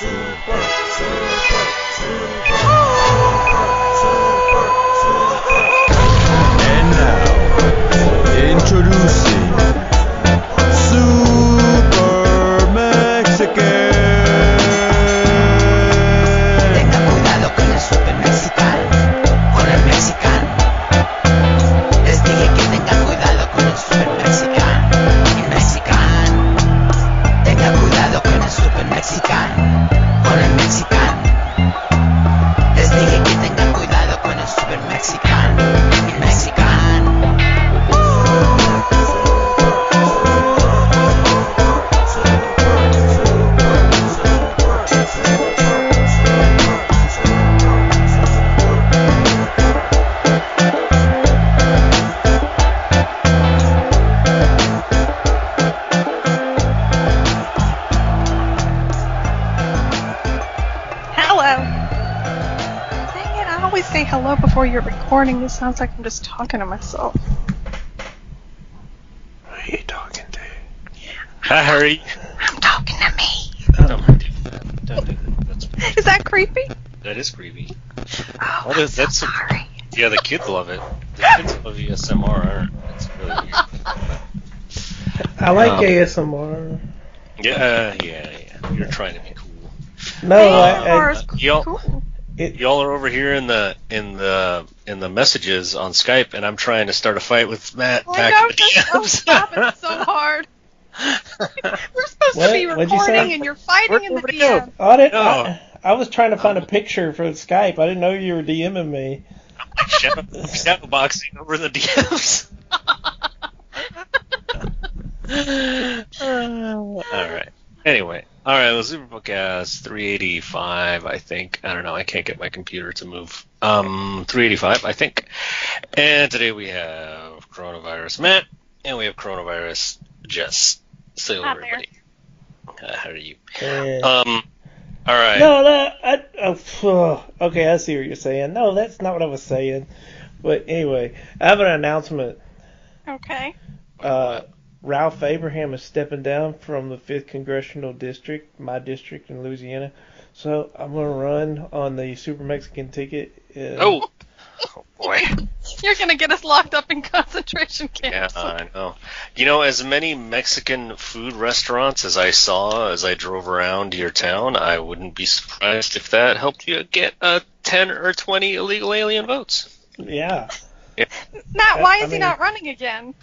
And recording. This sounds like I'm just talking to myself. Who are you talking to? Hi, Harry. I'm talking to me. Don't do that. Don't do that. That's, Is that creepy? that is creepy. Oh, What I'm is- so that's- sorry. Yeah, the kids love it. The kids love ASMR. aren't? It's really weird. I like Um, ASMR. Yeah, yeah, yeah. You're trying to be cool. No, I, ASMR I, is Y'all- cool. It, Y'all are over here in the in the in the messages on Skype, and I'm trying to start a fight with Matt I back know, in the just oh, stop it so hard. We're supposed What? to be What'd you recording and you're fighting Where'd in the everybody go? DM. I, didn't, No. I, I was trying to find a um, picture for Skype. I didn't know you were DMing me. shadow, shadow boxing over the DMs. all right. Anyway, all right. The Super Podcast 385, I think. I don't know. I can't get my computer to move. Um, 385, I think. And today we have coronavirus Matt, and we have coronavirus Jess. Say hello, Hi everybody. Uh, how are you? Uh, Um. All right. no, no, I, oh, okay, I see what you're saying. No, that's not what I was saying. But anyway, I have an announcement. Okay. Uh, Ralph Abraham is stepping down from the 5th Congressional District, my district in Louisiana. So I'm going to run on the Super Mexican ticket. Uh, Oh. Oh boy. You're going to get us locked up in concentration camps. Yeah. I know. You know, as many Mexican food restaurants as I saw as I drove around your town, I wouldn't be surprised if that helped you get uh, 10 or 20 illegal alien votes. Yeah. Matt, why I is he mean- not running again?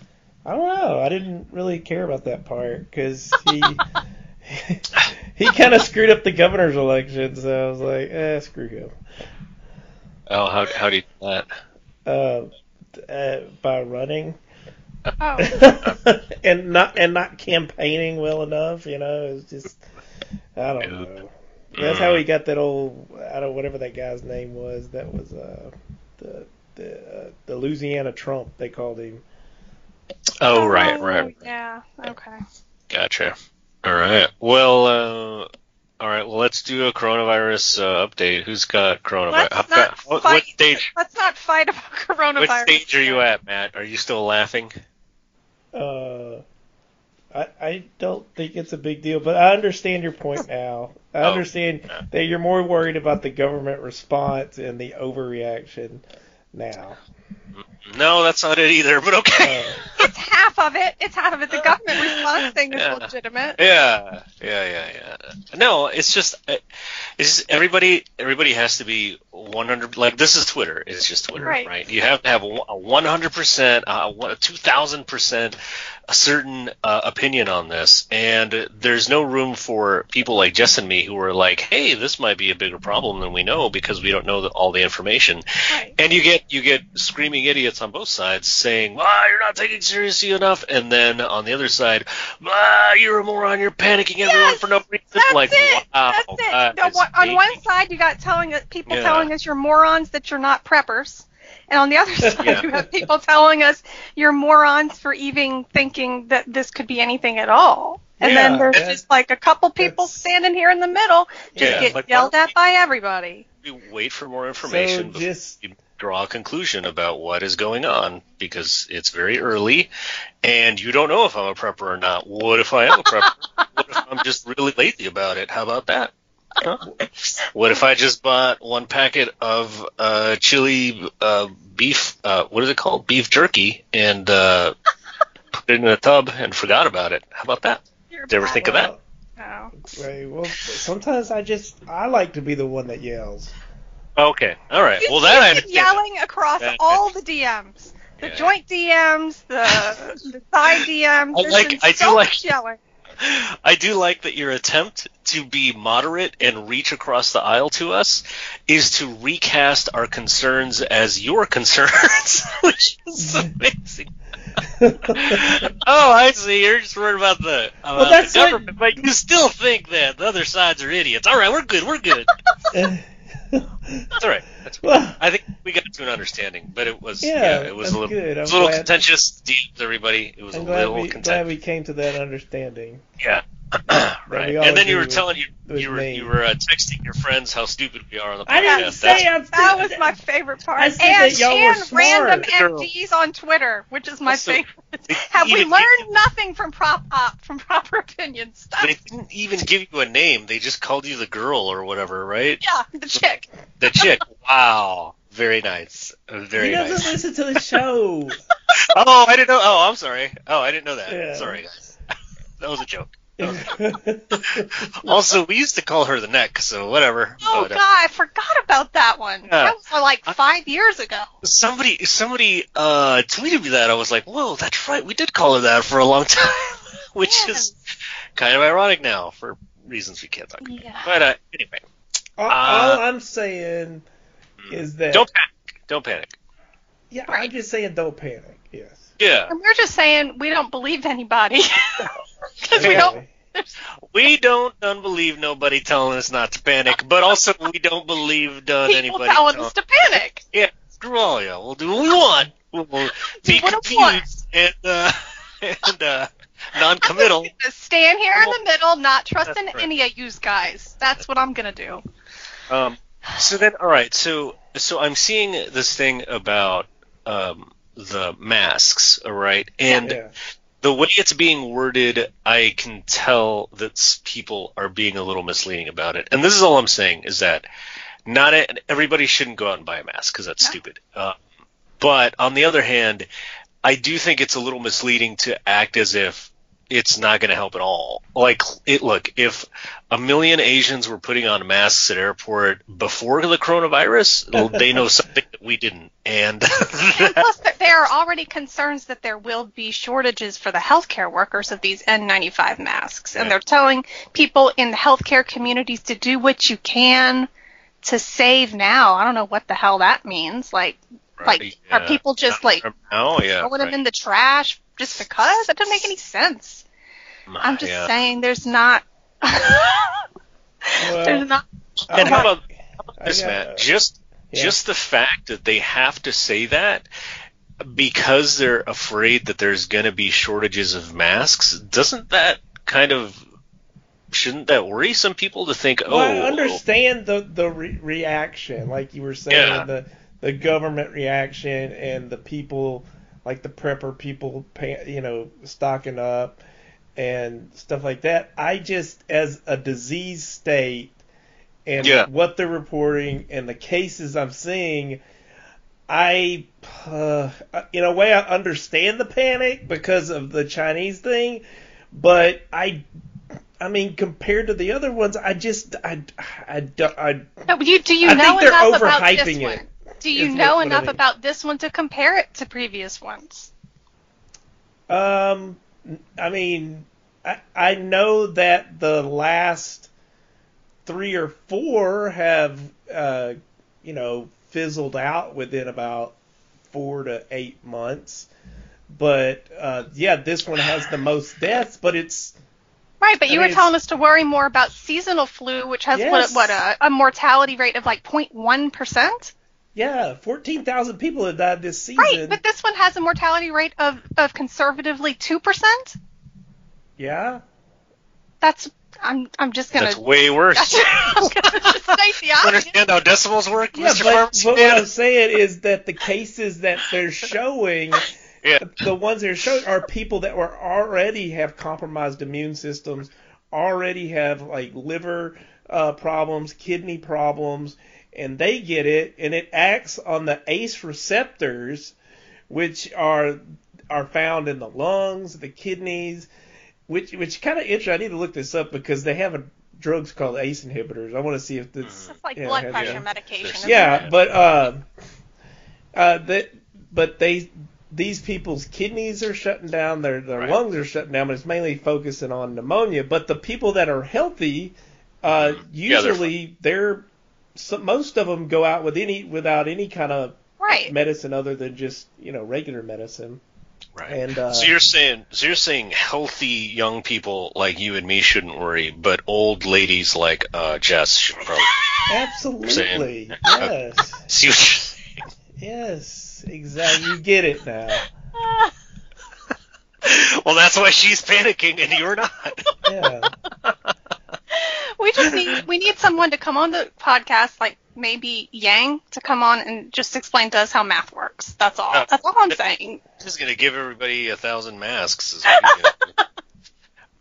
I don't know. I didn't really care about that part because he he kind of screwed up the governor's election. So I was like, eh, screw him. Oh, how how do you do that? Uh, uh, by running Oh. and not and not campaigning well enough, you know, it's just I don't know. That's how he got that old I don't whatever that guy's name was. That was uh the the uh, the Louisiana Trump they called him. Oh, right, right. Yeah, okay. Gotcha. All right. Well, uh, all right. Well, let's do a coronavirus uh, update. Who's got coronavirus? Let's How- not what, fight. what stage? Let's not fight about coronavirus. What stage are you at, Matt? Are you still laughing? Uh, I I don't think it's a big deal, but I understand your point now. I Oh, understand yeah. that you're more worried about the government response and the overreaction now. No, that's not it either. But okay. Uh, It's half of it. It's half of it. The government response thing is Yeah. legitimate. Yeah, yeah, yeah, yeah. No, it's just uh, it's just everybody everybody has to be 100 like this is Twitter. It's just Twitter, Right. right? You have to have a 100%, a 2000% a certain uh, opinion on this and there's no room for people like Jess and me who are like, "Hey, this might be a bigger problem than we know because we don't know the, all the information." Right. And you get you get screaming idiots on both sides saying, "Ah, you're not taking seriously enough," and then on the other side, "Ah, you're a moron. You're panicking everyone Yes, for no reason." That's like, it. wow, That's it. that No, is one- on one side, you got telling us, people Yeah. telling us you're morons that you're not preppers, and on the other side, Yeah. you have people telling us you're morons for even thinking that this could be anything at all. And Yeah, then there's just like a couple people standing here in the middle, just Yeah, get like, yelled don't at by everybody. we wait for more information So just- you draw a conclusion about what is going on because it's very early and you don't know if I'm a prepper or not. What if I am a prepper? what if I'm just really lazy about it? How about that? What if I just bought one packet of uh, chili uh, beef? Uh, what is it called? Beef jerky, and uh, put it in a tub and forgot about it. How about that? You're Did you ever think of that? No. Right, well, sometimes I just I like to be the one that yells. Okay, all right. You Well, that I keep understand. yelling across That- all the DMs. The Yeah. joint DMs, the, the side DMs. I There's like- been I do like- yelling. I do like that your attempt to be moderate and reach across the aisle to us is to recast our concerns as your concerns, which is amazing. oh, I see. You're just worried about the, about that's the what- government, but you still think that the other sides are idiots. All right, we're good. We're good. That's all right. That's well, I think we got to an understanding, but it was Yeah, yeah, it was a little, it was a little contentious. DMs, everybody, it was I'm a little we, glad we came to that understanding. Yeah. Right. we And then you were telling you you were me. you were uh, texting your friends how stupid we are on the podcast. I didn't say I'm That was my favorite part. I said and that y'all were and random Girl. MDs on Twitter, which is my Also, favorite. Have we even- learned nothing from prop op from proper opinion stuff? They didn't even give you a name. They just called you the girl or whatever, right? Yeah, the chick. The chick. wow. Very nice. Uh, Very he doesn't nice. listen to the show. Oh, I didn't know. Oh, I'm sorry. Oh, I didn't know that. Yeah. Sorry, guys. That was a joke. Also, we used to call her the neck, so whatever. Oh But, uh, god, I forgot about that one. Yeah. That was uh, like five years ago. Somebody somebody uh, tweeted me that. I was like, whoa, that's right. We did call her that for a long time, which Yes. is kind of ironic now for reasons we can't talk about. Yeah. But uh, anyway, all, all I'm saying is that don't panic. Don't panic. yeah, Right. I'm just saying don't panic. Yes. Yeah, And we're just saying we don't believe anybody. Because we don't. We don't unbelieve nobody telling us not to panic, but also we don't believe done People anybody telling us to panic. Yeah, screw all y'all. We'll do what we want. We'll, be confused and uh, and uh, non-committal. Just stand here in the middle, not trusting right. any of yous guys. That's what I'm gonna do. Um, so then, all right. So so I'm seeing this thing about um, the masks, all right, and Yeah. The way it's being worded, I can tell that people are being a little misleading about it. And this is all I'm saying is that not e- everybody shouldn't go out and buy a mask because that's No. stupid. Uh, but on the other hand, I do think it's a little misleading to act as if it's not going to help at all. Like, it look if a million Asians were putting on masks at airport before the coronavirus, they know something that we didn't, and And plus, there- there are already concerns that there will be shortages for the healthcare workers of these N95 masks, and Yeah. they're telling people in the healthcare communities to do what you can to save now. I don't know what the hell that means. Like, like are people just like oh yeah, throwing them in the trash just because? That doesn't make any sense. I'm just Yeah. saying, there's not. Well, there's not. And I how about this, got- Matt? Just yeah. just the fact that they have to say that because they're afraid that there's going to be shortages of masks, doesn't that kind of shouldn't that worry some people to think, oh, Well, I oh, understand the the re- reaction, like you were saying, Yeah. the the government reaction and the people, like the prepper people, pay, you know, stocking up and stuff like that. I just, as a disease state, and Yeah. what they're reporting and the cases I'm seeing, I, uh, in a way, I understand the panic because of the Chinese thing, but I I mean, compared to the other ones, I just, I, I, don't- I, No, you, do you I know think they're enough about this overhyping one? it, Do you know what enough about this one to compare it to previous ones? um, I mean, I, I know that the last three or four have, uh, you know, fizzled out within about four to eight months. But uh, yeah, this one has the most deaths, but it's Right, but I you mean, were telling us to worry more about seasonal flu, which has Yes. what what a, a mortality rate of like 0.1 percent. Yeah, fourteen thousand people have died this season. Right, but this one has a mortality rate of of conservatively two percent. yeah, That's I'm I'm just gonna. that's way worse. I'm gonna just state the You obvious. understand how decimals work, Yeah, Mr. but, but what I'm saying is that the cases that they're showing, Yeah. the ones they're showing are people that were already have compromised immune systems already have like liver uh, problems, kidney problems, and they get it, and it acts on the ACE receptors, which are are found in the lungs, the kidneys, which which kind of interesting. I need to look this up because they have a drugs called ACE inhibitors. I want to see if this. It's like yeah, blood pressure yeah. medication. Yeah, it? but uh, uh, that but they these people's kidneys are shutting down, their their Right. lungs are shutting down, but it's mainly focusing on pneumonia. But the people that are healthy, uh, Yeah, they're usually they're, so, most of them go out with any without any kind of right. medicine other than just you know regular medicine. Right. And uh, so you're saying so you're saying healthy young people like you and me shouldn't worry, but old ladies like uh, Jess should probably absolutely yes, see what you're yes, exactly. You get it now. Well, that's why she's panicking and you're not. Yeah. we just need we need someone to come on the podcast, like maybe Yang, to come on and just explain to us how math works. That's all. Yeah. That's all I'm saying. Just gonna give everybody a thousand masks. Is what you're gonna do.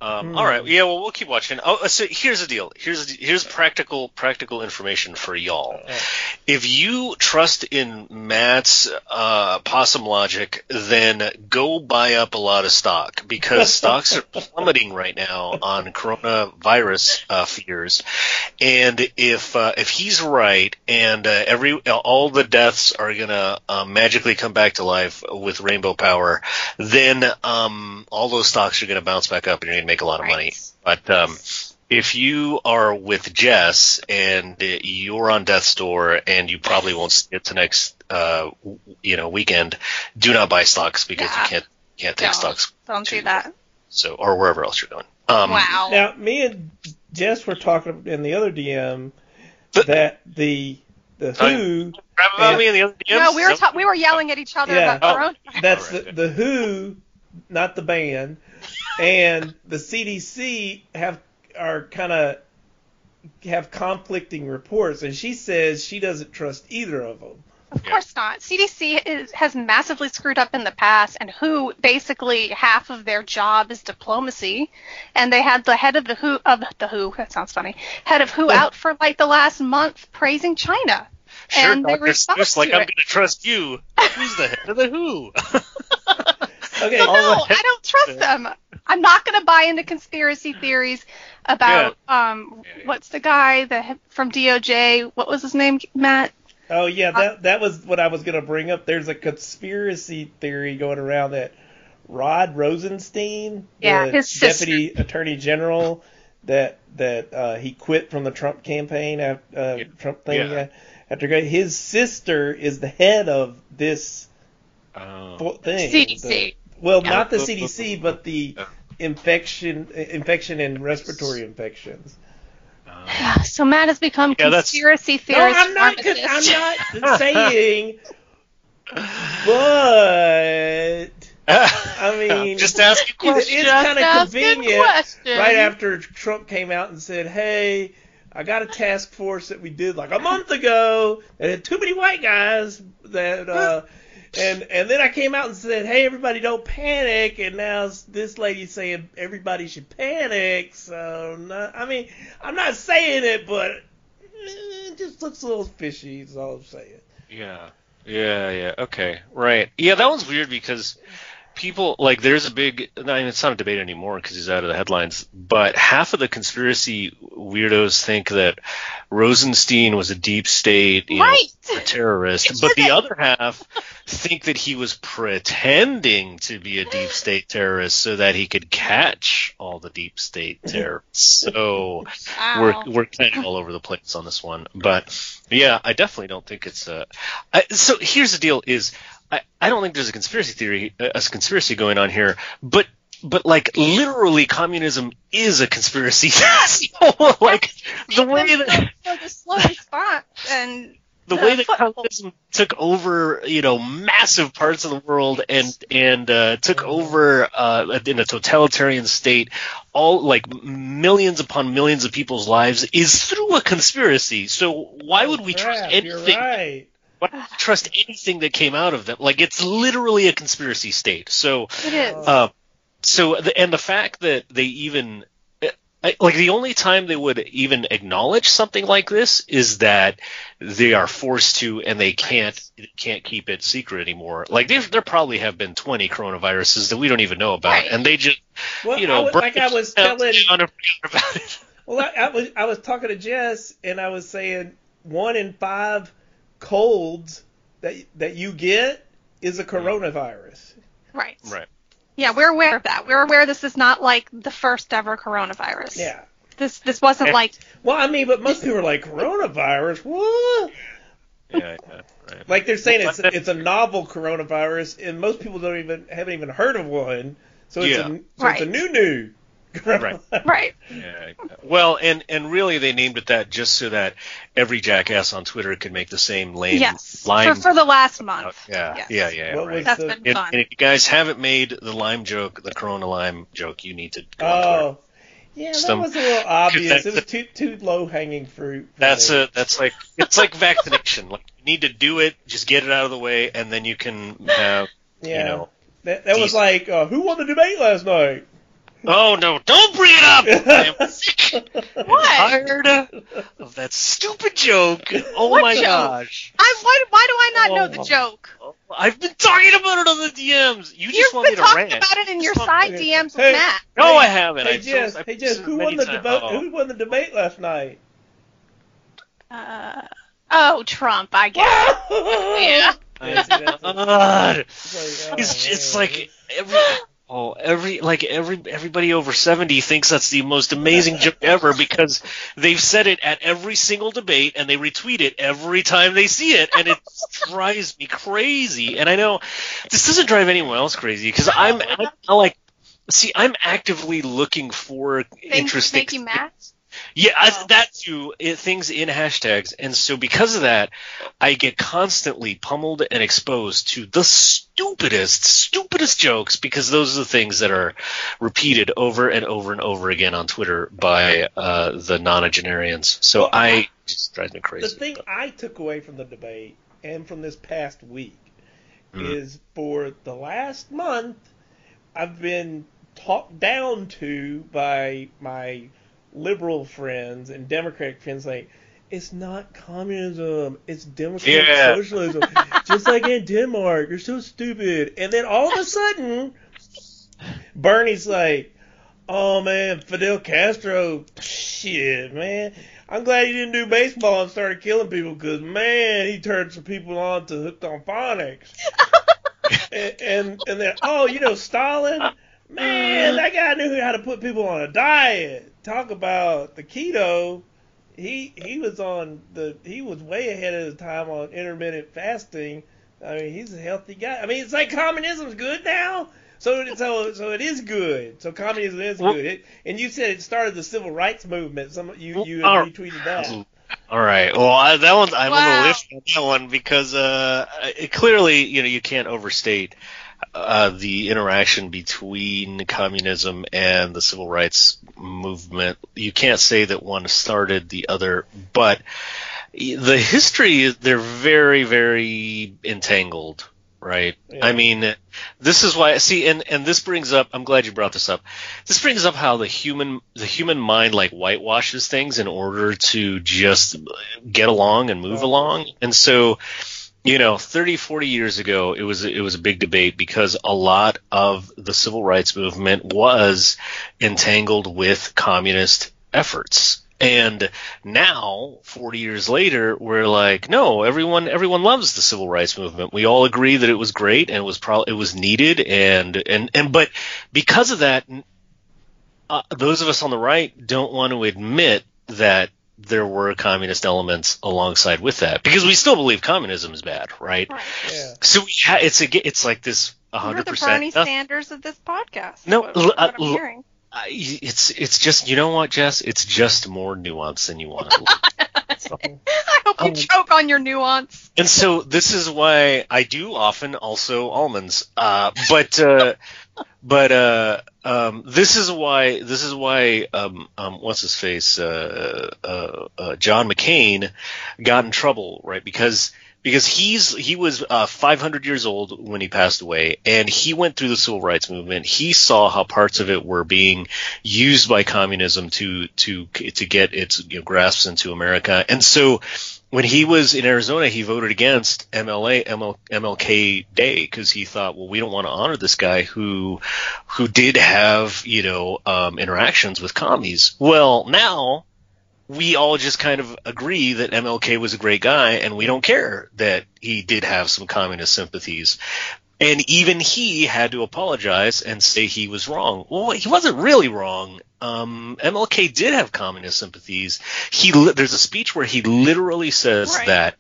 Um, Hmm. All right, yeah, well, we'll keep watching. Oh, so here's the deal. Here's here's practical practical information for y'all. If you trust in Matt's uh, possum logic, then go buy up a lot of stock because stocks are plummeting right now on coronavirus uh, fears. And if uh, if he's right, and uh, every all the deaths are gonna uh, magically come back to life with rainbow power, then um, all those stocks are gonna bounce back up, and you're gonna make a lot of money. But um, if you are with Jess and uh, you're on death's door and you probably won't see it to next uh, you know weekend, do not buy stocks because Yeah. you can't can't take Don't. stocks. Don't do that. So or wherever else you're going. Um, wow. Now, me and Jess were talking in the other DM that the the Who Crap about me and the other DMs? no, we were ta- we were yelling at each other Yeah. about Oh. corona. that's the, the Who, not the band, and the CDC have are kind of have conflicting reports, and she says she doesn't trust either of them. Of course not. CDC is, has massively screwed up in the past, and WHO basically half of their job is diplomacy, and they had the head of the WHO of the WHO. That sounds funny. Head of WHO out for like the last month praising China. Sure, and they Dr. respond Seuss, like I'm going to trust you. Who's the head of the Who? Okay, No, all I don't trust them. I'm not going to buy into conspiracy theories about um Yeah, yeah. what's the guy that from DOJ? What was his name, Matt? Oh yeah, that that was what I was gonna bring up. There's a conspiracy theory going around that Rod Rosenstein, Yeah, the his sister. deputy attorney general, that that uh, he quit from the Trump campaign after uh, Yeah. Trump thing. Yeah. uh, after his sister is the head of this Oh. thing. CDC. The- well, Yeah. not the CDC, but the infection infection and respiratory infections. Yeah, so Matt has become Yeah, that's- conspiracy No, theorist. I'm not. I'm not saying. But I mean, just asking it questions. is Just kind of convenient. Right after Trump came out and said, "Hey, I got a task force that we did like a month ago that had too many white guys that." uh and and then I came out and said, "Hey, everybody, don't panic." And now this lady's saying everybody should panic. So, not, I mean, I'm not saying it, but eh, it just looks a little fishy. Is all I'm saying. Yeah. Yeah, yeah. Okay. Right. Yeah, that one's weird because people like there's a big I mean, it's not a debate anymore because he's out of the headlines, but half of the conspiracy weirdos think that Rosenstein was a deep state, you Right. know, terrorist, but the other half think that he was pretending to be a deep state terrorist so that he could catch all the deep state terrorists. So Wow. we're we're kind of all over the place on this one, but yeah, I definitely don't think it's a. I, so here's the deal: is I, I don't think there's a conspiracy theory, a conspiracy going on here, but but like literally, communism is a conspiracy. so, like the way that for the slow response and the the way that communism took over, you know, massive parts of the world and and uh, took over uh, in a totalitarian state, all like millions upon millions of people's lives is through a conspiracy. So why would we trust Crap, anything? You're right. Why would we trust anything that came out of them? Like it's literally a conspiracy state. So it is. uh, so the, and the fact that they even I, like the only time they would even acknowledge something like this is that they are forced to and they can't can't keep it secret anymore. Like there there probably have been 20 coronaviruses that we don't even know about, Right. and they just Well, you know I was, like I was telling, and about it. well, I, I was I was talking to Jess, and I was saying one in five colds that that you get is a mm-hmm. coronavirus. Right. Right. Yeah, we're aware of that. We're aware this is not like the first ever coronavirus. Yeah. This this wasn't Yeah. like Well, I mean, but most people are like coronavirus. What? Yeah, yeah, right. Like they're saying it's it's a novel coronavirus, and most people don't even haven't even heard of one. So it's Yeah. a so it's a new new. Right. right. Yeah. Well, and and really they named it that just so that every jackass on Twitter could make the same lame Yes. lime. For for the last month. yeah, Yes. yeah, yeah, What right. was That's the- been fun. and if you guys haven't made the lime joke, the Corona lime joke, you need to go on Twitter. Oh, yeah, that Some- was a little obvious. that's- It was too too low hanging fruit. That's me. a that's like it's like vaccination. Like you need to do it, just get it out of the way, and then you can have Yeah. you know. that, that was like uh, who won the debate last night? Oh no! Don't bring it up. I'm sick. What? tired of that stupid joke. Oh What my joke? gosh! I why, why do I not know the Oh. joke? I've been talking about it on the DMs. You just You've want been me to talking rant. about it in your side want- DMs Hey. with Matt. No, Hey, I haven't. Hey I Jess, told- hey I've Jess, who won the debate? Oh. Who won the debate last night? Uh, oh, Trump, I guess. yeah. Yeah, see, that's a- God. it's like, oh, It's, it's like every oh every like every everybody over seventy thinks that's the most amazing joke ever because they've said it at every single debate and they retweet it every time they see it and it drives me crazy. And I know this doesn't drive anyone else crazy because I'm, I'm I like see I'm actively looking for Things interesting make you mad? Yeah, I- Oh. that too. It, things in hashtags, and so because of that, I get constantly pummeled and exposed to the stupidest, stupidest jokes because those are the things that are repeated over and over and over again on Twitter by uh, the nonagenarians. So Well, I it just drives me crazy. the thing I took away from the debate and from this past week Mhm. is for the last month I've been talked down to by my liberal friends and Democratic friends like it's not communism, it's democratic Yeah. socialism. Just like in Denmark, you're so stupid. And then all of a sudden Bernie's like, Oh man, Fidel Castro, shit, man. I'm glad he didn't do baseball and started killing people because man, he turned some people on to hooked on phonics. and, and and then oh, you know Stalin, man, that guy knew how to put people on a diet. Talk about the keto. He he was on the he was way ahead of his time on intermittent fasting. I mean, he's a healthy guy. I mean, it's like communism's good now. So so so it is good. So communism is Well- good. It, and you said it started the civil rights movement. Some you you Well, retweeted that. All right. Well, I, that one I'm Wow. on the list on that one because uh, it clearly, you know, you can't overstate uh, the interaction between communism and the civil rights movement. You can't say that one started the other, but the history they're very, very entangled. Right. Yeah. I mean, this is why. See, and and this brings up. I'm glad you brought this up. This brings up how the human the human mind like whitewashes things in order to just get along and move along. And so, you know, 30, 40 years ago, it was it was a big debate because a lot of the civil rights movement was entangled with communist efforts. And now, 40 years later, we're like, no, everyone, everyone loves the civil rights movement. We all agree that it was great and it was probably, it was needed. And, and, and, but because of that, uh, those of us on the right don't want to admit that there were communist elements alongside with that because we still believe communism is bad, right? Right. Yeah. So we ha- it's a, it's like this You're hundred the percent. Bernie Sanders of this podcast. No, what, what uh, I'm l- hearing. It's it's just you know what, Jess? It's just more nuance than you want. to I hope you Um, choke on your nuance. and so this is why I do often also almonds. Uh, but uh, but uh, um, this is why this is why um, um, what's his face uh, uh, uh, John McCain got in trouble, right? Because because he's he was uh, 500 years old when he passed away, and he went through the civil rights movement. He saw how parts of it were being used by communism to to to get its you know, grasps into America, and so when he was in Arizona, he voted against MLA ML, MLK Day because he thought, well, we don't want to honor this guy who who did have you know um, interactions with commies. Well, now we all just kind of agree that MLK was a great guy, and we don't care that he did have some communist sympathies. And even he had to apologize and say he was wrong. Well, he wasn't really wrong. Um, MLK did have communist sympathies. He there's a speech where he literally says Right. that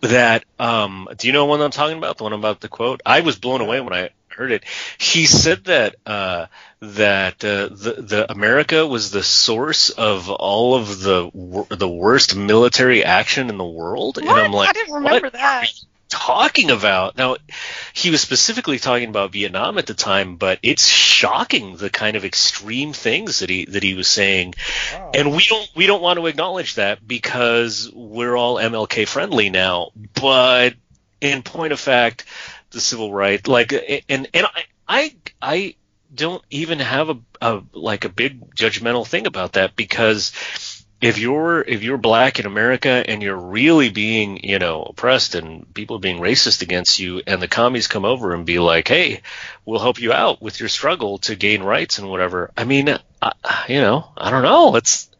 that um, do you know what I'm talking about? The one about the quote. I was blown away when I heard it. He said that uh, that uh, the the America was the source of all of the the worst military action in the world, What? and I'm like, I didn't remember what that. Talking about? Now, he was specifically talking about Vietnam at the time, but it's shocking the kind of extreme things that he that he was saying, Wow. and we don't we don't want to acknowledge that because we're all MLK friendly now. But in point of fact, the civil right like and and I I, I don't even have a, a like a big judgmental thing about that because if you're if you're black in America and you're really being you know oppressed and people are being racist against you and the commies come over and be like hey we'll help you out with your struggle to gain rights and whatever. I mean I, you know I don't know. It's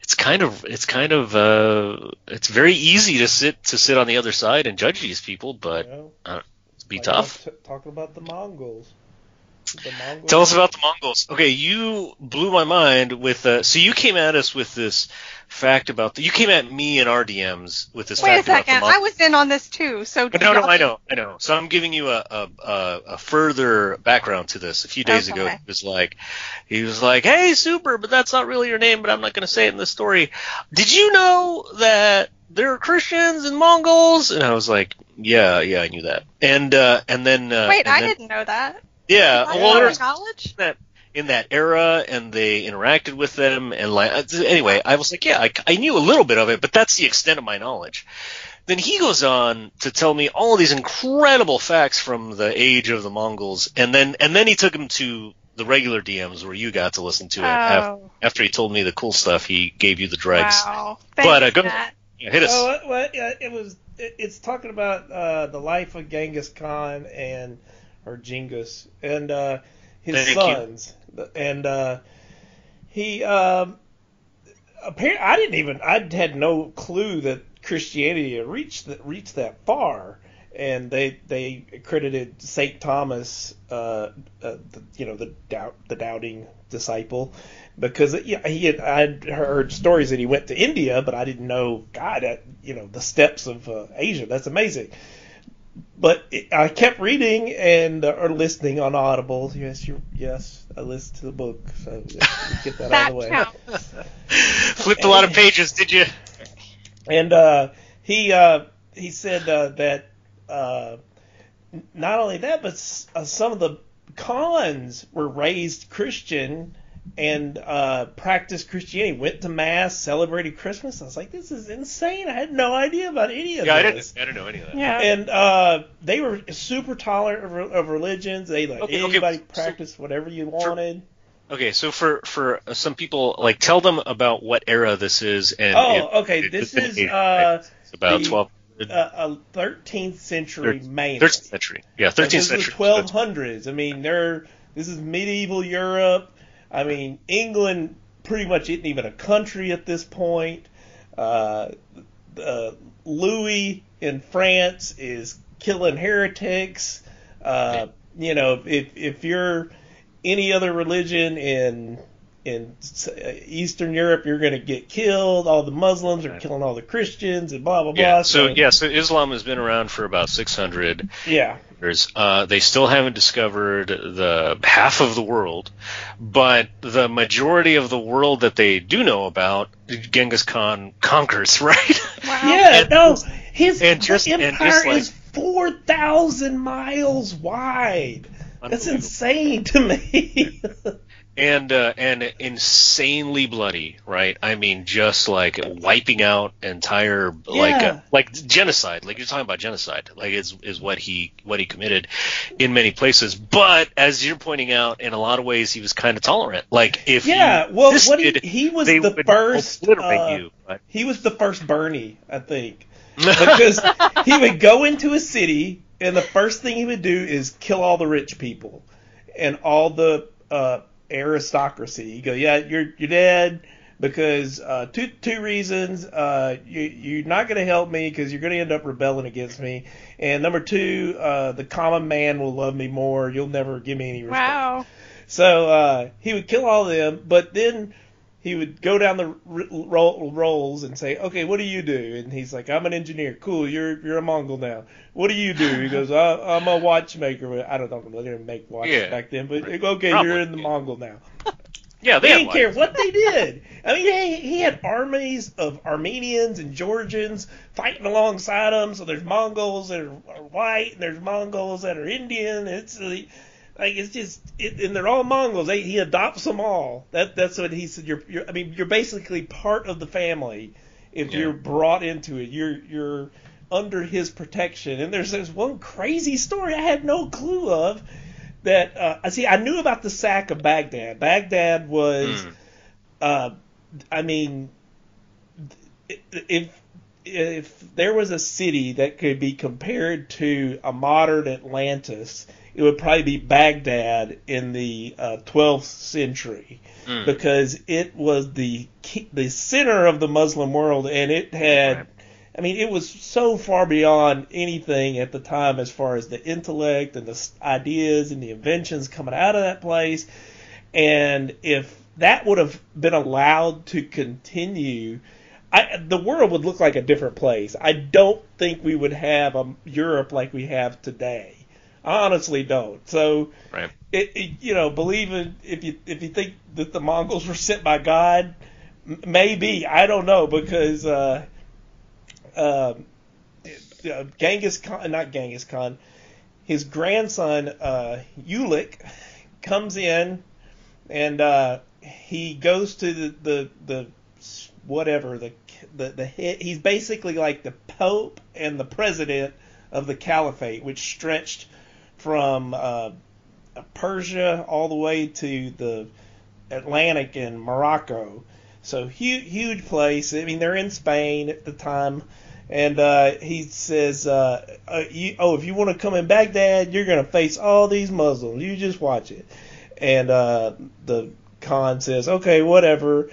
it's kind of it's kind of uh it's very easy to sit to sit on the other side and judge these people but know, it's be like tough. t- talking about the Mongols. The Mongols. Tell us about the Mongols. Okay, you blew my mind with uh, so you came at us with this fact about the, you came at me in our DMs with this Wait a fact about the second. I was in on this too. So no, no, I know, I know. So I'm giving you a a, a, a further background to this. A few days ago, Okay. he was like, he was like, "Hey, super, but that's not really your name, but I'm not going to say it in the story. Did you know that there are Christians and Mongols?" And I was like, "Yeah, yeah, I knew that." And uh, and then uh, Wait, and I then- didn't know that. Yeah, well, had there's knowledge. that in that era and they interacted with them and like uh, anyway i was like yeah I, I knew a little bit of it but that's the extent of my knowledge then he goes on to tell me all of these incredible facts from the age of the mongols and then and then he took him to the regular dms where you got to listen to it af- Oh, after he told me the cool stuff he gave you the dregs wow. But, uh, go- yeah, hit us Oh, what, what, yeah, it was. It, it's talking about uh, the life of Genghis Khan and or Genghis and uh, his Thank you. sons, and uh, he. Um, apparently, I didn't even. I had no clue that Christianity had reached that reached that far. And they they credited Saint Thomas, uh, uh, the, you know, the doubt the doubting disciple, because yeah, he had I'd heard stories that he went to India, but I didn't know God, that, you know, the steppes of uh, Asia. That's amazing. But it, I kept reading and uh, or listening on Audible. Yes, you yes, I listened to the book. So yeah, get that out of the way. counts. flipped a lot of pages did you And uh, he uh, he said uh, that uh, not only that, but s- uh, some of the khans were raised Christian and uh, practiced Christianity, went to mass, celebrated Christmas. I was like, this is insane. I had no idea about any of yeah i this. didn't i didn't know any of that Yeah. And uh, they were super tolerant of, of religions. They let Okay, okay, anybody so- practice whatever you wanted. Okay, so for for some people, like, tell them about what era this is, and Oh, it- okay. it- This it's is uh, it's about the- twelve, a, a 13th century mainly. thirteenth century. Yeah, thirteenth this century. is 1200s. I mean, they're this is medieval Europe. I mean, England pretty much isn't even a country at this point. Uh, uh, Louis in France is killing heretics. Uh, you know, if if you're any other religion in in uh, Eastern Europe, you're going to get killed. All the Muslims are Right. killing all the Christians and blah blah blah. Yeah. So yeah, so Islam has been around for about six hundred yeah. years. Uh, they still haven't discovered the half of the world, but the majority of the world that they do know about, Genghis Khan conquers. Right. Wow. Yeah, And- no, his and just- the and empire just like- is four thousand miles wide. That's insane to me. and uh, and insanely bloody, right? I mean, just like wiping out entire like Yeah. uh, like genocide. Like you're talking about genocide. Like is is what he what he committed in many places. But as you're pointing out, in a lot of ways, he was kind of tolerant. Like if Yeah, well, what he, he was the first. uh, you. But He was the first Bernie, I think, because he would go into a city and the first thing he would do is kill all the rich people and all the uh, aristocracy. You go, yeah, you're you're dead because uh, two two reasons. Uh, you you're not going to help me because you're going to end up rebelling against me, and number two, uh, the common man will love me more. You'll never give me any respect. Wow. So uh, he would kill all of them, but then he would go down the r- roll, rolls and say, "Okay, what do you do?" And he's like, "I'm an engineer. Cool, you're you're a Mongol now. What do you do?" He goes, I, "I'm a watchmaker. I don't know, they didn't make watches Yeah. back then, but okay, Probably. you're in the Mongol now." yeah, They they didn't care what they did. I mean, he, he had armies of Armenians and Georgians fighting alongside him. So there's Mongols that are, are white, and there's Mongols that are Indian. It's uh, like it's just, it, and they're all Mongols. They, he adopts them all. That that's what he said. You're, you're, I mean, you're basically part of the family if Yeah. you're brought into it. You're you're under his protection. And there's there's one crazy story I had no clue of that uh, I see. I knew about the sack of Baghdad. Baghdad was, Mm. uh, I mean, if if there was a city that could be compared to a modern Atlantis, it would probably be Baghdad in the uh, 12th century Mm. because it was the the center of the Muslim world, and it had. I mean, it was so far beyond anything at the time as far as the intellect and the ideas and the inventions coming out of that place. And if that would have been allowed to continue, I, the world would look like a different place. I don't think we would have a Europe like we have today. I honestly don't. So, Right. it, it, you know, believe in if you if you think that the Mongols were sent by God, m- maybe I don't know because uh, um, uh, Genghis Khan, not Genghis Khan, his grandson uh, Ulik comes in and uh, he goes to the the, the whatever the the the head, he's basically like the pope and the president of the caliphate, which stretched from uh, Persia all the way to the Atlantic and Morocco. So huge, huge place. I mean, they're in Spain at the time, and uh, he says, uh, uh, you, "Oh, if you want to come in Baghdad, you're going to face all these Muslims. You just watch it." And uh, the Khan says, "Okay, whatever."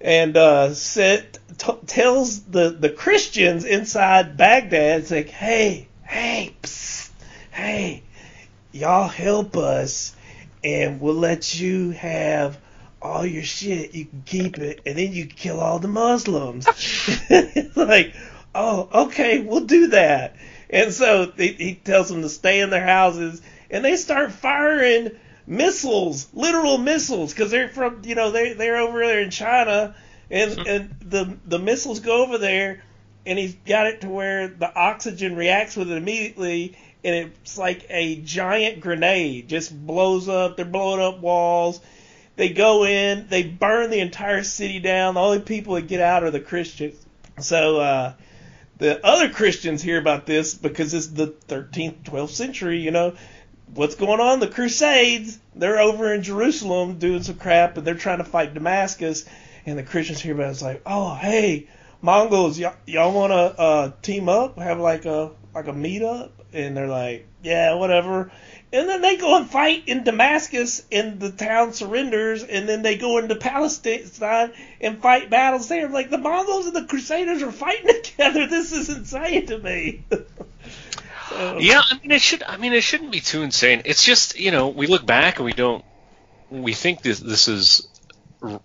And uh, said, t- tells the the Christians inside Baghdad, it's like, "Hey, hey, psst, hey, y'all help us, and we'll let you have." all your shit, you can keep it, and then you kill all the Muslims. like, oh, okay, we'll do that. And so he, he tells them to stay in their houses, and they start firing missiles, literal missiles, because they're from, you know, they they're over there in China, and hmm. and the the missiles go over there, and he's got it to where the oxygen reacts with it immediately, and it's like a giant grenade, just blows up. They're blowing up walls. They go in, they burn the entire city down. The only people that get out are the Christians. So uh, the other Christians hear about this because it's the 13th, 12th century. You know what's going on? The Crusades. They're over in Jerusalem doing some crap, and they're trying to fight Damascus. And the Christians hear about it. It's like, oh, hey, Mongols, y'all, y'all want to uh, team up, have like a like a meetup? And they're like, yeah, whatever. And then they go and fight in Damascus, and the town surrenders. And then they go into Palestine and fight battles there. Like the Mongols and the Crusaders are fighting together. This is insane to me. So- Yeah, I mean it should. I mean it shouldn't be too insane. It's just you know we look back and we don't. We think this this is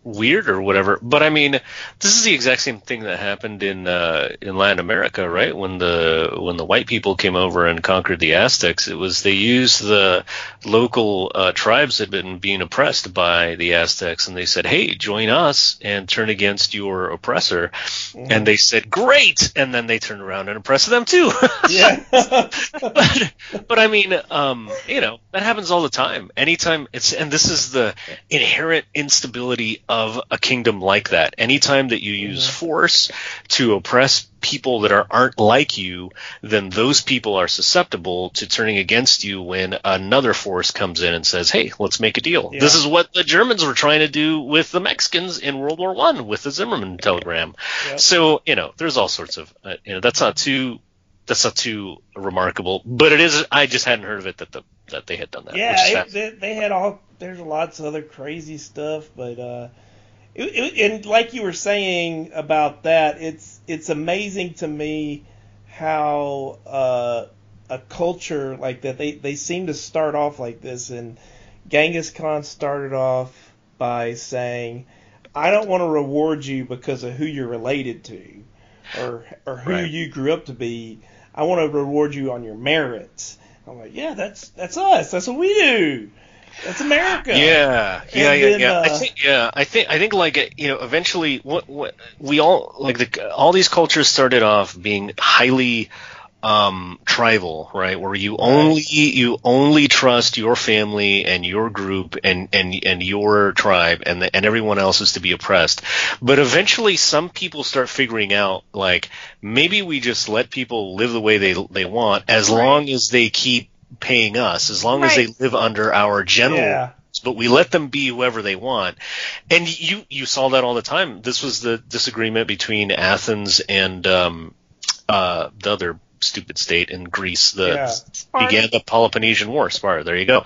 weird or whatever. But I mean, this is the exact same thing that happened in uh, in Latin America, right? When the when the white people came over and conquered the Aztecs, it was they used the local uh, tribes that had been being oppressed by the Aztecs, and they said, "Hey, join us and turn against your oppressor." And they said, "Great!" And then they turned around and oppressed them too. yeah. but, but I mean, um, you know, that happens all the time. Anytime it's, and this is the inherent instability of a kingdom like that. Anytime that you use force to oppress people that are aren't like you, then those people are susceptible to turning against you when another force comes in and says, "Hey, let's make a deal." Yeah. This is what the Germans were trying to do with the Mexicans in World War One with the Zimmerman telegram. Yep. So you know, there's all sorts of, uh, you know, that's not too. That's not too remarkable, but it is. I just hadn't heard of it that the that they had done that. Yeah, it, they, they had all. There's lots of other crazy stuff, but uh, it, it, and like you were saying about that, it's it's amazing to me how uh, a culture like that they they seem to start off like this. And Genghis Khan started off by saying, "I don't want to reward you because of who you're related to, or or who Right. you grew up to be. I want to reward you on your merits." I'm like, yeah, that's that's us. That's what we do. That's America. Yeah, yeah, And yeah, then, yeah. I uh, think, yeah, I think, I think, like, uh, you know, eventually, what, what we all like, the all these cultures started off being highly um tribal right where you only you only trust your family and your group and and and your tribe and the, and everyone else is to be oppressed but eventually some people start figuring out like maybe we just let people live the way they they want as Right. long as they keep paying us as long as they live under our general Yeah. but we let them be whoever they want. And you you saw that all the time. This was the disagreement between Athens and um, uh, the other stupid state in Greece, that Yeah. Began the Peloponnesian War. Sparta. There you go.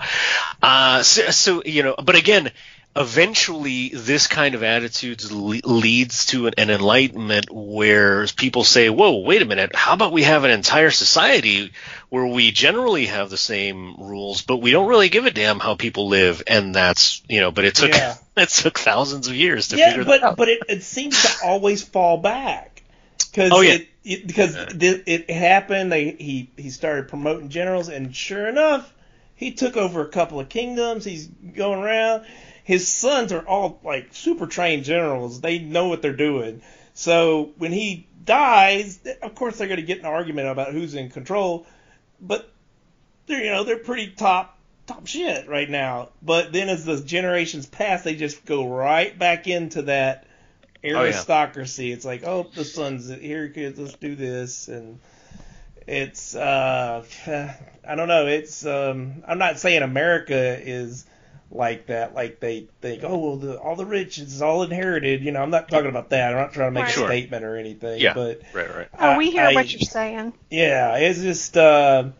Uh, so, so you know, but again. Eventually, this kind of attitude le- leads to an, an enlightenment where people say, "Whoa, wait a minute! How about we have an entire society where we generally have the same rules, but we don't really give a damn how people live?" And that's you know, but it took Yeah. it took thousands of years to yeah, figure but that out. but it, it seems to always fall back because Oh, yeah. it, it because it, it happened. They he he started promoting generals, and sure enough, he took over a couple of kingdoms. He's going around. His sons are all like super trained generals. They know what they're doing. So when he dies, of course they're going to get in an argument about who's in control. But they're you know they're pretty top top shit right now. But then as the generations pass, they just go right back into that aristocracy. It's like, oh, the son's here, kids, let's do this, and it's uh, I don't know. It's um, I'm not saying America is like that. Like they think, oh, well, the, all the rich is all inherited. You know, I'm not talking about that. I'm not trying to make Right. a Sure. statement or anything. Yeah. But right, right. Oh, we hear I- what you're saying. yeah, it's just uh,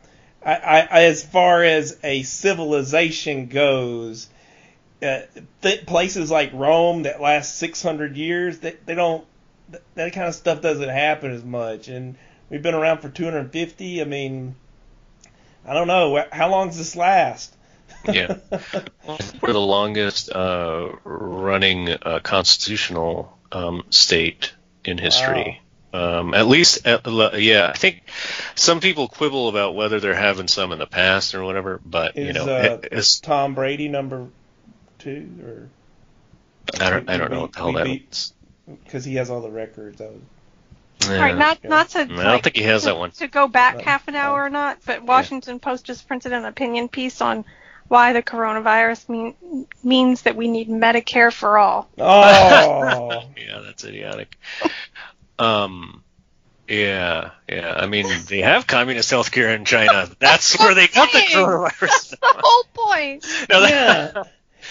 I, I, I, as far as a civilization goes, uh, th- places like Rome that last 600 years, they, they don't th- that kind of stuff doesn't happen as much, and we've been around for 250. I mean, I don't know how long does this last? Yeah. We're the longest uh, running uh, constitutional um, state in history. Um, at least, at, yeah. I think some people quibble about whether there haven't some in the past or whatever, but you Is know, uh, it, Tom Brady number two, or I don't, I don't know we- what the hell we that beat- because he has all the records? I was, All right, not not to I don't like, think he has to, that one. to go back No. half an hour or not, but Washington Post just printed an opinion piece on why the coronavirus mean, means that we need Medicare for all. oh. Yeah, that's idiotic. Um, yeah, yeah. I mean, they have communist healthcare in China. That's where they got the saying. coronavirus. The whole point. No, that, Yeah.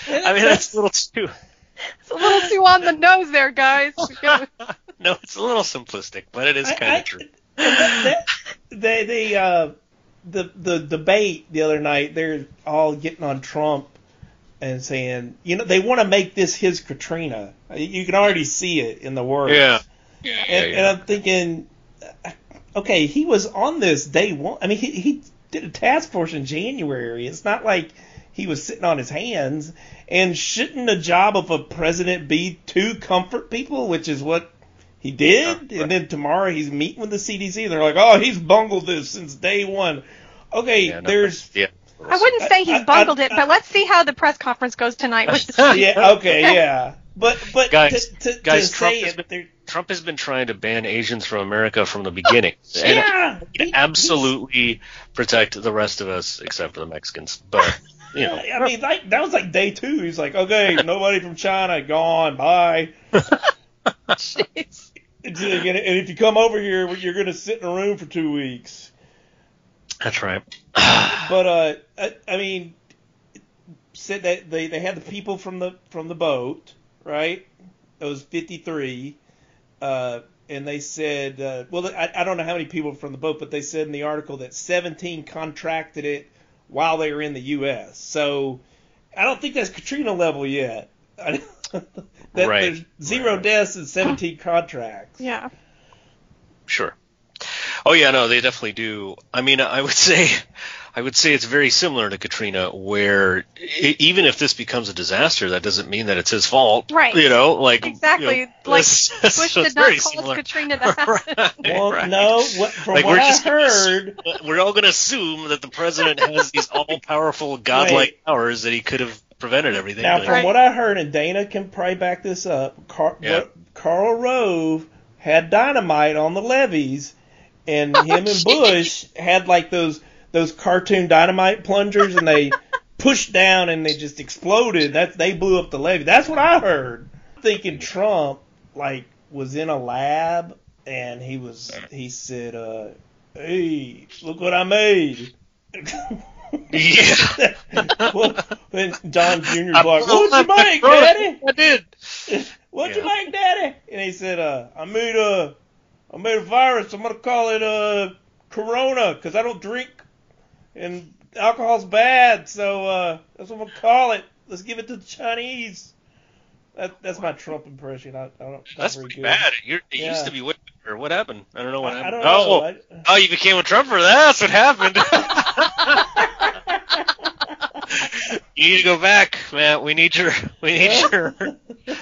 I mean, that's a little too. It's a little too on the nose there, guys. no, it's a little simplistic, but it is kind of true. that- that- they they uh the the debate the other night they're all getting on Trump and saying you know they want to make this his Katrina. You can already see it in the words. Yeah. Yeah, And, and I'm thinking, okay, he was on this day one. I mean, he, he did a task force in January. It's not like he was sitting on his hands. And shouldn't the job of a president be to comfort people, which is what he did? Yeah, And then tomorrow he's meeting with the CDC. And they're like, oh, he's bungled this since day one. Okay, Yeah, no, there's yeah. I wouldn't say I- he's I- bungled I- it, but let's see how the press conference goes tonight with the yeah, okay, yeah. But but Guys, to, to, guys, to Trump has it, been- Trump has been trying to ban Asians from America from the beginning. And yeah, he'd he- absolutely protect the rest of us except for the Mexicans. But you know, I mean, like that was like day two. He's like, okay, nobody from China gone, bye. Jeez. And if you come over here, you're gonna sit in a room for two weeks. that's right. But uh, I, I mean, said that they they had the people from the from the boat, right? It was 53. Uh, and they said, uh, well, I, I don't know how many people from the boat, but they said in the article that 17 contracted it while they were in the U.S. So I don't think that's Katrina level yet. that Right. There's zero Right. deaths and 17 contracts. Yeah. Sure. Oh yeah, no, they definitely do. I mean, I would say, I would say it's very similar to Katrina, where i even if this becomes a disaster, that doesn't mean that it's his fault. Right. You know, like Exactly. you know, like it's- Bush so did not very cause similar. Katrina to happen. Right, Well, right. no, what, from Like what we're I just gonna heard, assume- we're all going to assume that the president has these all-powerful, godlike Right. powers that he could have prevented everything. Now, Like, from Right. what I heard, and Dana can probably back this up, Car- Yeah. what- Karl Rove had dynamite on the levees, and him and Bush had like those those cartoon dynamite plungers, and they pushed down and they just exploded. That they blew up the levee. That's what I heard. Thinking Trump like was in a lab, and he was he said, uh, "Hey, look what I made." Yeah. well, then Don Jr.'s I like, "What'd up you the make, road. Daddy? I did. What'd Yeah. you make, Daddy?" And he said, "Uh, I made a, I made a virus. I'm gonna call it a Corona because I don't drink, and alcohol's bad. So uh, that's what we'll call it. Let's give it to the Chinese." That, that's my Trump impression. I, I don't. That's pretty good. bad. You're, it Yeah. used to be way better. What happened? I don't know what I, I happened. don't oh, know. oh, you became a Trumper. That's what happened. you need to go back, man. We need your we need your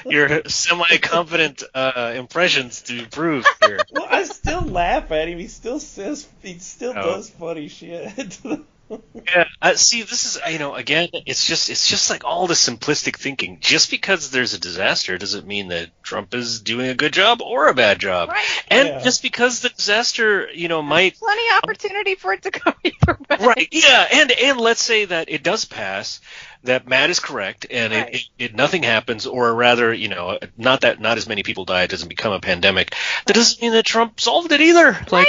your semi confident uh, impressions to prove here. well, I still laugh at him. He still says he still Oh. does funny shit. Yeah. Uh, see, this is you know again, it's just it's just like all the simplistic thinking. Just because there's a disaster doesn't mean that Trump is doing a good job or a bad job. Right. And Yeah. just because the disaster, you know, might Plenty of opportunity for it to go either way. right yeah and and let's say that it does pass that matt is correct and Right. it, it, it nothing happens or rather you know not that not as many people die it doesn't become a pandemic that doesn't mean that trump solved it either like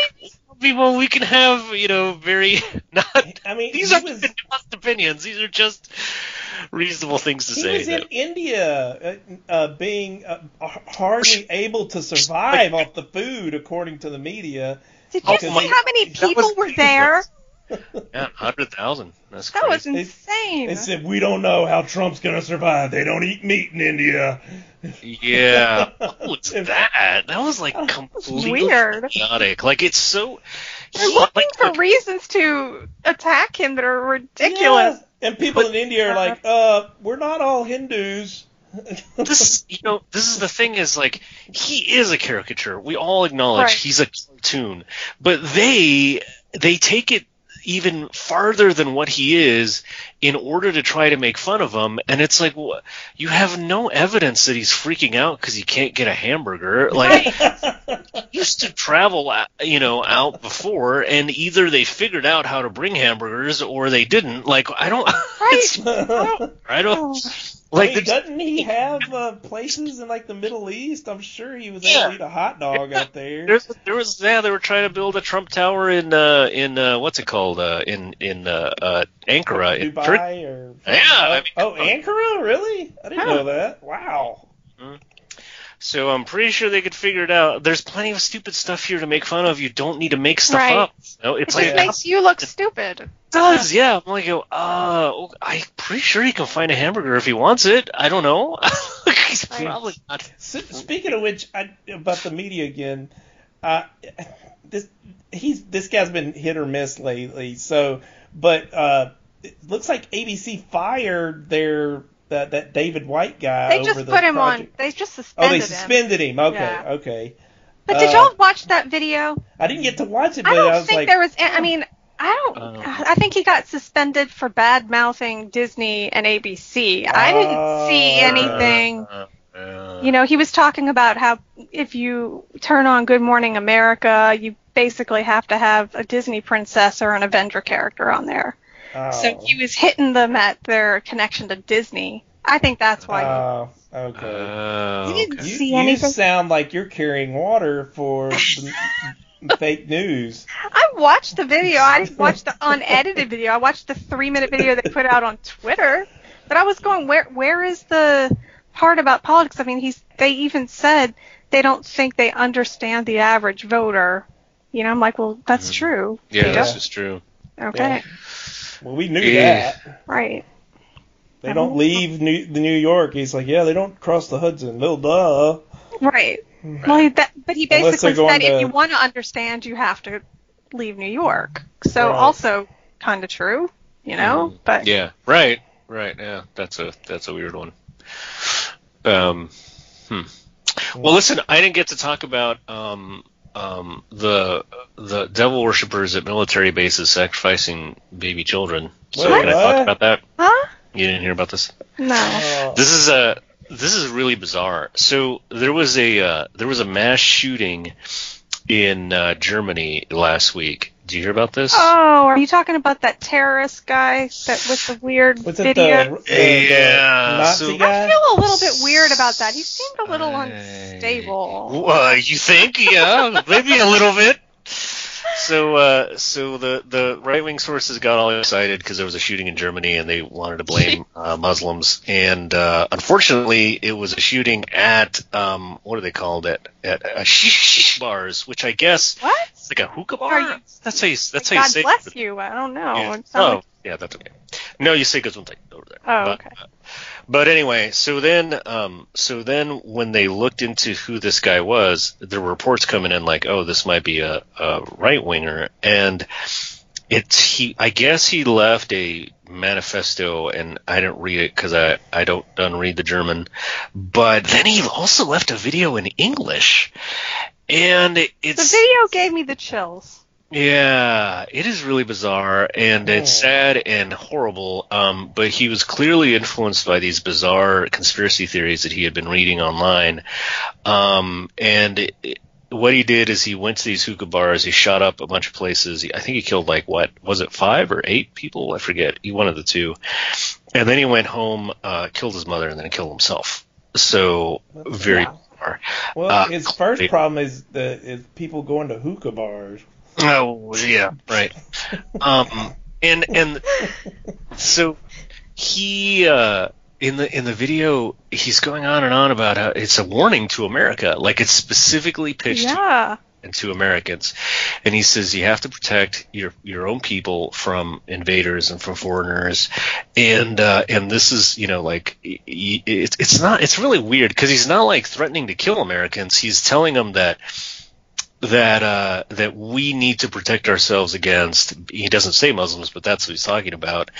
people we can have you know very not I mean, these are was- just opinions these are just reasonable things to He say was in that- India, uh, uh, being uh, hardly able to survive off the food, according to the media. Did Oh you see how many people was- were there? Yeah 100000 that's That was insane. They said we don't know how Trump's gonna survive. They don't eat meat in India. yeah what was that that was like completely Weird. chaotic like it's so They're he- looking like, for look, reasons to attack him that are ridiculous. Yeah. And people in India are like, uh, we're not all Hindus. this you know this is the thing is like he is a caricature we all acknowledge Right. he's a cartoon but they they take it even farther than what he is in order to try to make fun of him. And it's like wha- you have no evidence that he's freaking out because he can't get a hamburger. Like he used to travel uh, you know out before and either they figured out how to bring hamburgers or they didn't. Like i don't Right. i don't like Hey, doesn't he have uh, places in like the Middle East? I'm sure he was Yeah. able to eat a hot dog out there. There's, there was yeah they were trying to build a Trump Tower in uh, in uh, what's it called uh, in in uh, uh, Ankara in Turkey. Dubai or Yeah, I mean, oh Ankara really? I didn't Huh. know that. Wow. So I'm pretty sure they could figure it out. There's plenty of stupid stuff here to make fun of. You don't need to make stuff Right. up. You know, it's It like just it makes you look stupid. Does. Yeah, I'm like, uh, oh, I'm pretty sure he can find a hamburger if he wants it. I don't know. He's probably not. Speaking of which, I, about the media again, uh, this he's this guy's been hit or miss lately. So, but uh, it looks like ABC fired their that that David Wright guy. They over just the put him on. They just suspended him. Oh, they suspended him. Okay, Yeah. okay. But did Uh, y'all watch that video? I didn't get to watch it, I don't I was think like, there was. I mean, I don't. Oh. I think he got suspended for bad mouthing Disney and ABC. I didn't see Oh. anything. Uh, uh, You know, he was talking about how if you turn on Good Morning America, you basically have to have a Disney princess or an Avenger character on there. oh, So he was hitting them at their connection to Disney. I think that's why. oh, okay. oh, You didn't okay. see you anything? sound like you're carrying water for the fake news. I watched the video. I didn't watch the unedited video. I watched the three minute video they put out on Twitter. But I was going, where where is the part about politics? I mean, he's they even said they don't think they understand the average voter. You know, I'm like, well, that's Mhm. true. Yeah, You that's know? just true. Okay, Well, we knew Yeah. that. right. They don't leave New, the New York. He's like, yeah, they don't cross the Hudson. Well, duh. Right. Well, he, that, but he basically they're said if to- you want to understand, you have to leave New York. So Right. also kind of true, you know. Mhm. But Yeah, right, right. Yeah, that's a that's a weird one. Um, hmm. Well, listen, I didn't get to talk about um, um, the the devil worshippers at military bases sacrificing baby children. So Wait, can I talk what? about that? huh? You didn't hear about this? No. Oh, This is a this is really bizarre. So there was a uh, there was a mass shooting in uh, Germany last week. Do you hear about this? Oh, are you talking about that terrorist guy that with the weird was it video? the, the, Yeah, the Nazi so- I feel a little bit weird about that. He seemed a little I- unstable. Uh, you think? Yeah, maybe a little bit. So, uh, so the the right wing sources got all excited because there was a shooting in Germany and they wanted to blame uh, Muslims. And uh, unfortunately, it was a shooting at um, what are they called at at uh, shisha bars, which I guess What? it's like a hookah bar. You- that's how you that's how God you say. bless it. you. I don't know. Yeah. Oh, like- yeah, that's okay. No, you say Gesundheit over there. Oh, But, okay. uh, but anyway, so then, um, so then when they looked into who this guy was, there were reports coming in like, oh, this might be a, a right winger, and it's he. I guess he left a manifesto, and I didn't read it because I I don't done read the German, but then he also left a video in English, and it, the video gave me the chills. Yeah, it is really bizarre and it's Oh. sad and horrible. Um, but he was clearly influenced by these bizarre conspiracy theories that he had been reading online. Um, and it, it- what he did is he went to these hookah bars. He shot up a bunch of places. He, I think he killed like what was it five or eight people? I forget. He one of the two. And then he went home, uh, killed his mother, and then killed himself. So very Wow. bizarre. Well, Uh, his first it- problem is the is people going to hookah bars. Oh yeah, right. Um, and and so he uh, in the in the video he's going on and on about how it's a warning to America, like it's specifically pitched to Yeah. and to Americans. And he says you have to protect your your own people from invaders and from foreigners. And uh, and this is you know like it's it's not it's really weird because he's not like threatening to kill Americans. He's telling them that that uh, that we need to protect ourselves against. He doesn't say Muslims, but that's what he's talking about.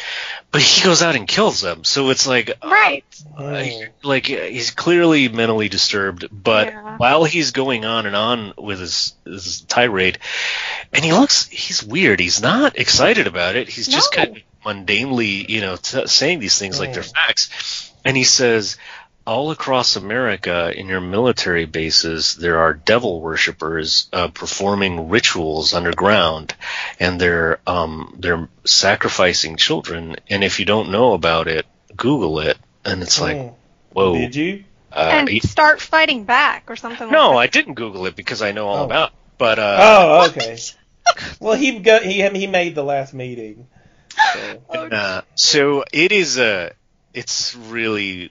But he goes out and kills them. So it's like Right. uh, like he's clearly mentally disturbed, but Yeah. while he's going on and on with his, his tirade, and he looks, he's weird. He's not excited about it. He's just kind of mundanely, you know, t- saying these things like they're Mm. facts. And he says, all across America, in your military bases, there are devil worshippers uh, performing rituals underground, and they're um, they're sacrificing children. And if you don't know about it, Google it, and it's like, Hmm. whoa. Did you? Uh, and he- start fighting back or something no, I didn't Google it because I know all Oh. about. It. But uh, Oh, okay. well, he got he he made the last meeting. So. that. Uh, so it is a, it's really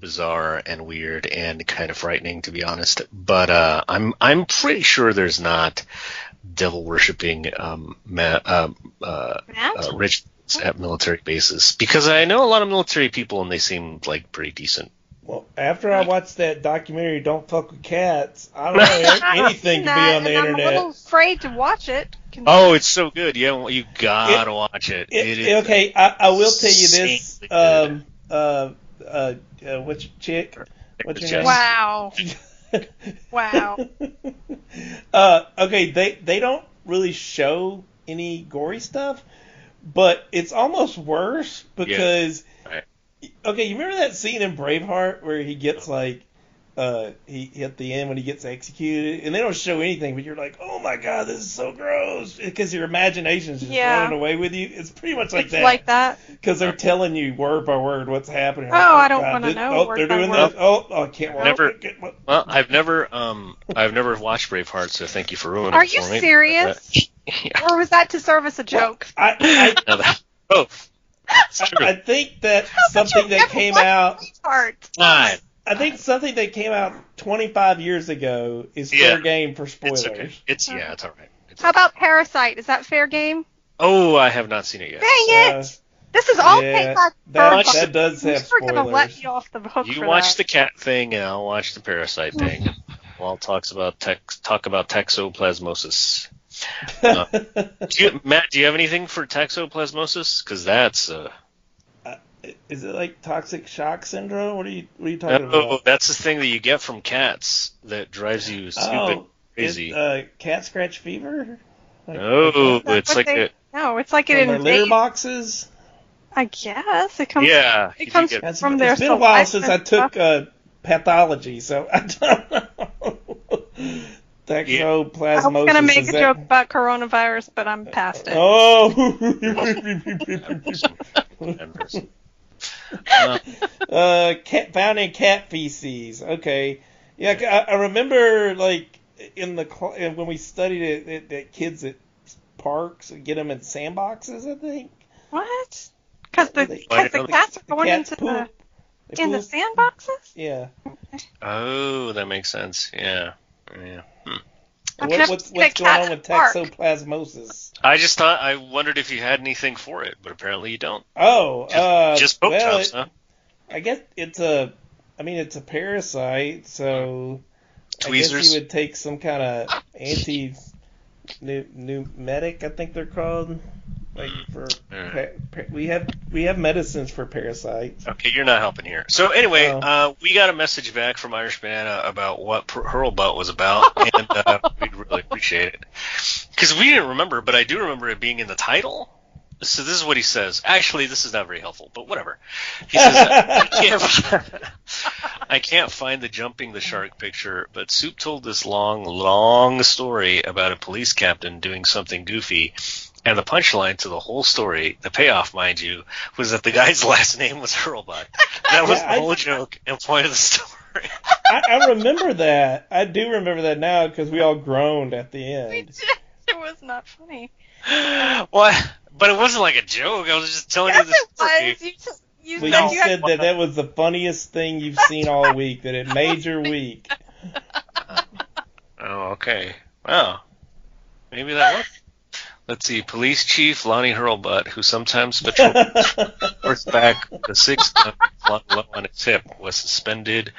bizarre and weird and kind of frightening to be honest. But uh, I'm I'm pretty sure there's not devil worshipping um, ma- um, uh, uh, rituals at military bases because I know a lot of military people and they seem like pretty decent. Well, after I watched that documentary, "Don't Fuck with Cats," I don't know anything can be on the and I'm a little afraid to watch it. Can- Oh, it's so good. Yeah, you gotta watch it. It- It is okay, I, I will tell you this. Um, uh, uh, uh what's chick? What's your name? Wow. Wow. uh, okay, they they don't really show any gory stuff, but it's almost worse because Right. okay, you remember that scene in Braveheart where he gets like uh he at the end when he gets executed and they don't show anything but you're like oh my god this is so gross because your imagination's just Yeah. running away with you it's pretty much like it's that like that. because they're telling you word by word what's happening Oh, I don't wanna know oh word they're doing word. this oh, oh I can't wait. Never- Well, I've never um I've never watched Braveheart, so thank you for ruining Are it for me. Are you serious? yeah. Or was that to serve as a joke? I, I, No, that- both. I, I think that How something that came out Part. Fine. I think something that came out 25 years ago is Yeah. fair game for spoilers. It's okay. It's yeah, it's all right. It's How about Parasite? Is that fair game? Oh, I have not seen it yet. Dang it! Uh, This is all yeah, paid by that, Bird Box. that does We're have gonna let spoilers. you off the hook You for watch that. the cat thing, and I'll watch the parasite thing. Walt talks about tex- talk about toxoplasmosis. Uh, Do you, Matt, do you have anything for toxoplasmosis? Because that's uh, Is it like toxic shock syndrome? What are you What are you talking about? oh, about? that's the thing that you get from cats that drives you stupid Oh, crazy. It, uh, cat scratch fever? Like- no, like that? That's it's like they- a, No, it's like it From their litter boxes? I guess it comes. yeah. It you comes get- That's- from it's their been a while saliva since I took stuff. uh, pathology, so I don't know. Toxoplasmosis. I was gonna make a that- joke about coronavirus, but I'm past it. Oh. uh, uh, cat found in cat feces. Okay, yeah, I, I remember like in the cl- uh, when we studied it, that, that kids at parks get them in sandboxes. I think What? Because the, They- cause the cats are the going cats into the poop. They in the sandboxes. Yeah. oh, that makes sense. Yeah. Yeah. I've What, what's seen what's going on with a toxoplasmosis? I just thought I wondered if you had anything for it, but apparently you don't. Oh, Just, uh, just poke well, jobs, it- huh? I guess it's a. I mean, it's a parasite, so I guess you would take some kind of anti nu- pneumatic. I think they're called. Like for Mm. pa- pa- we have we have medicines for parasites. Okay, you're not helping here. So anyway, Oh. uh, we got a message back from Irish Banana about what Per- Hurlbutt was about, and uh, we'd really appreciate it because we didn't remember, but I do remember it being in the title. So this is what he says. Actually, this is not very helpful, but whatever. He says, I can't, I can't find the jumping the shark picture, but Soup told this long, long story about a police captain doing something goofy. And the punchline to the whole story, the payoff, mind you, was that the guy's last name was Hurlbutt. That was Yeah, the I- whole joke and point of the story. I, I remember that. I do remember that now because we all groaned at the end. it was not funny. what? But it wasn't like a joke. I was just telling Yes, you the it story. was. You, just- you Well, said you you had said that that was the funniest thing you've seen all week. That it made your week. Oh, okay. Wow. Maybe that was. Let's see. Police Chief Lonnie Hurlbutt, who sometimes patrols horseback with a six gun flung low on his hip, was suspended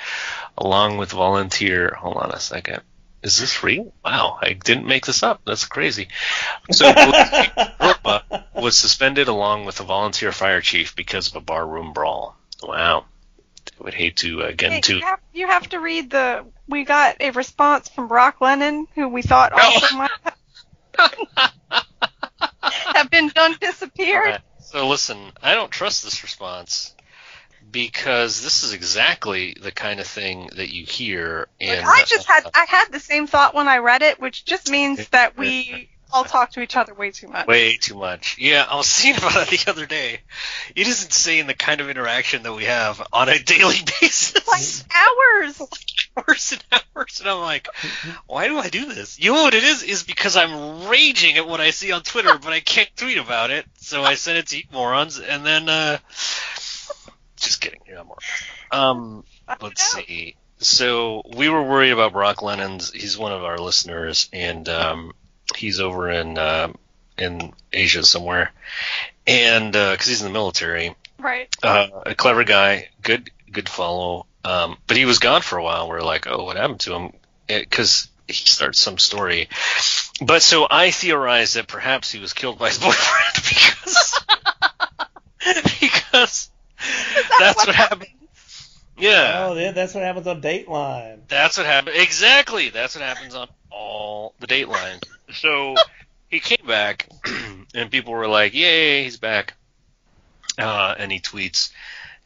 along with volunteer. Hold on a second. Is this real? Wow, I didn't make this up. That's crazy. So Police Hurlbutt was suspended along with a volunteer fire chief because of a barroom brawl. Wow. I would hate to uh, get Hey, into. you, have, you have to read the. We got a response from Brock Lennon, who we thought also might have, have been done disappeared. Alright, So listen, I don't trust this response because this is exactly the kind of thing that you hear. Like, I just had I had the same thought when I read it, which just means that we all talk to each other way too much. way too much. Yeah, I was thinking about it the other day. It is insane the kind of interaction that we have on a daily basis. Like hours. Hours and hours, and I'm like, why do I do this? You know what it is? Is because I'm raging at what I see on Twitter, but I can't tweet about it, so I send it to you morons, and then, uh, just kidding, you're not morons. Um, let's see. So we were worried about Brock Lennon's. He's one of our listeners, and um, he's over in um in Asia somewhere, and because he's in the military, Right. uh, a clever guy, good good follow. Um, but he was gone for a while. We're like, oh, what happened to him? Because he starts some story. But so I theorized that perhaps he was killed by his boyfriend because because that's what happened. Yeah. Oh, yeah, that's what happens on Dateline. That's what happened. Exactly. That's what happens on all the Dateline. So he came back, and people were like, "Yay, he's back!" Uh, and he tweets.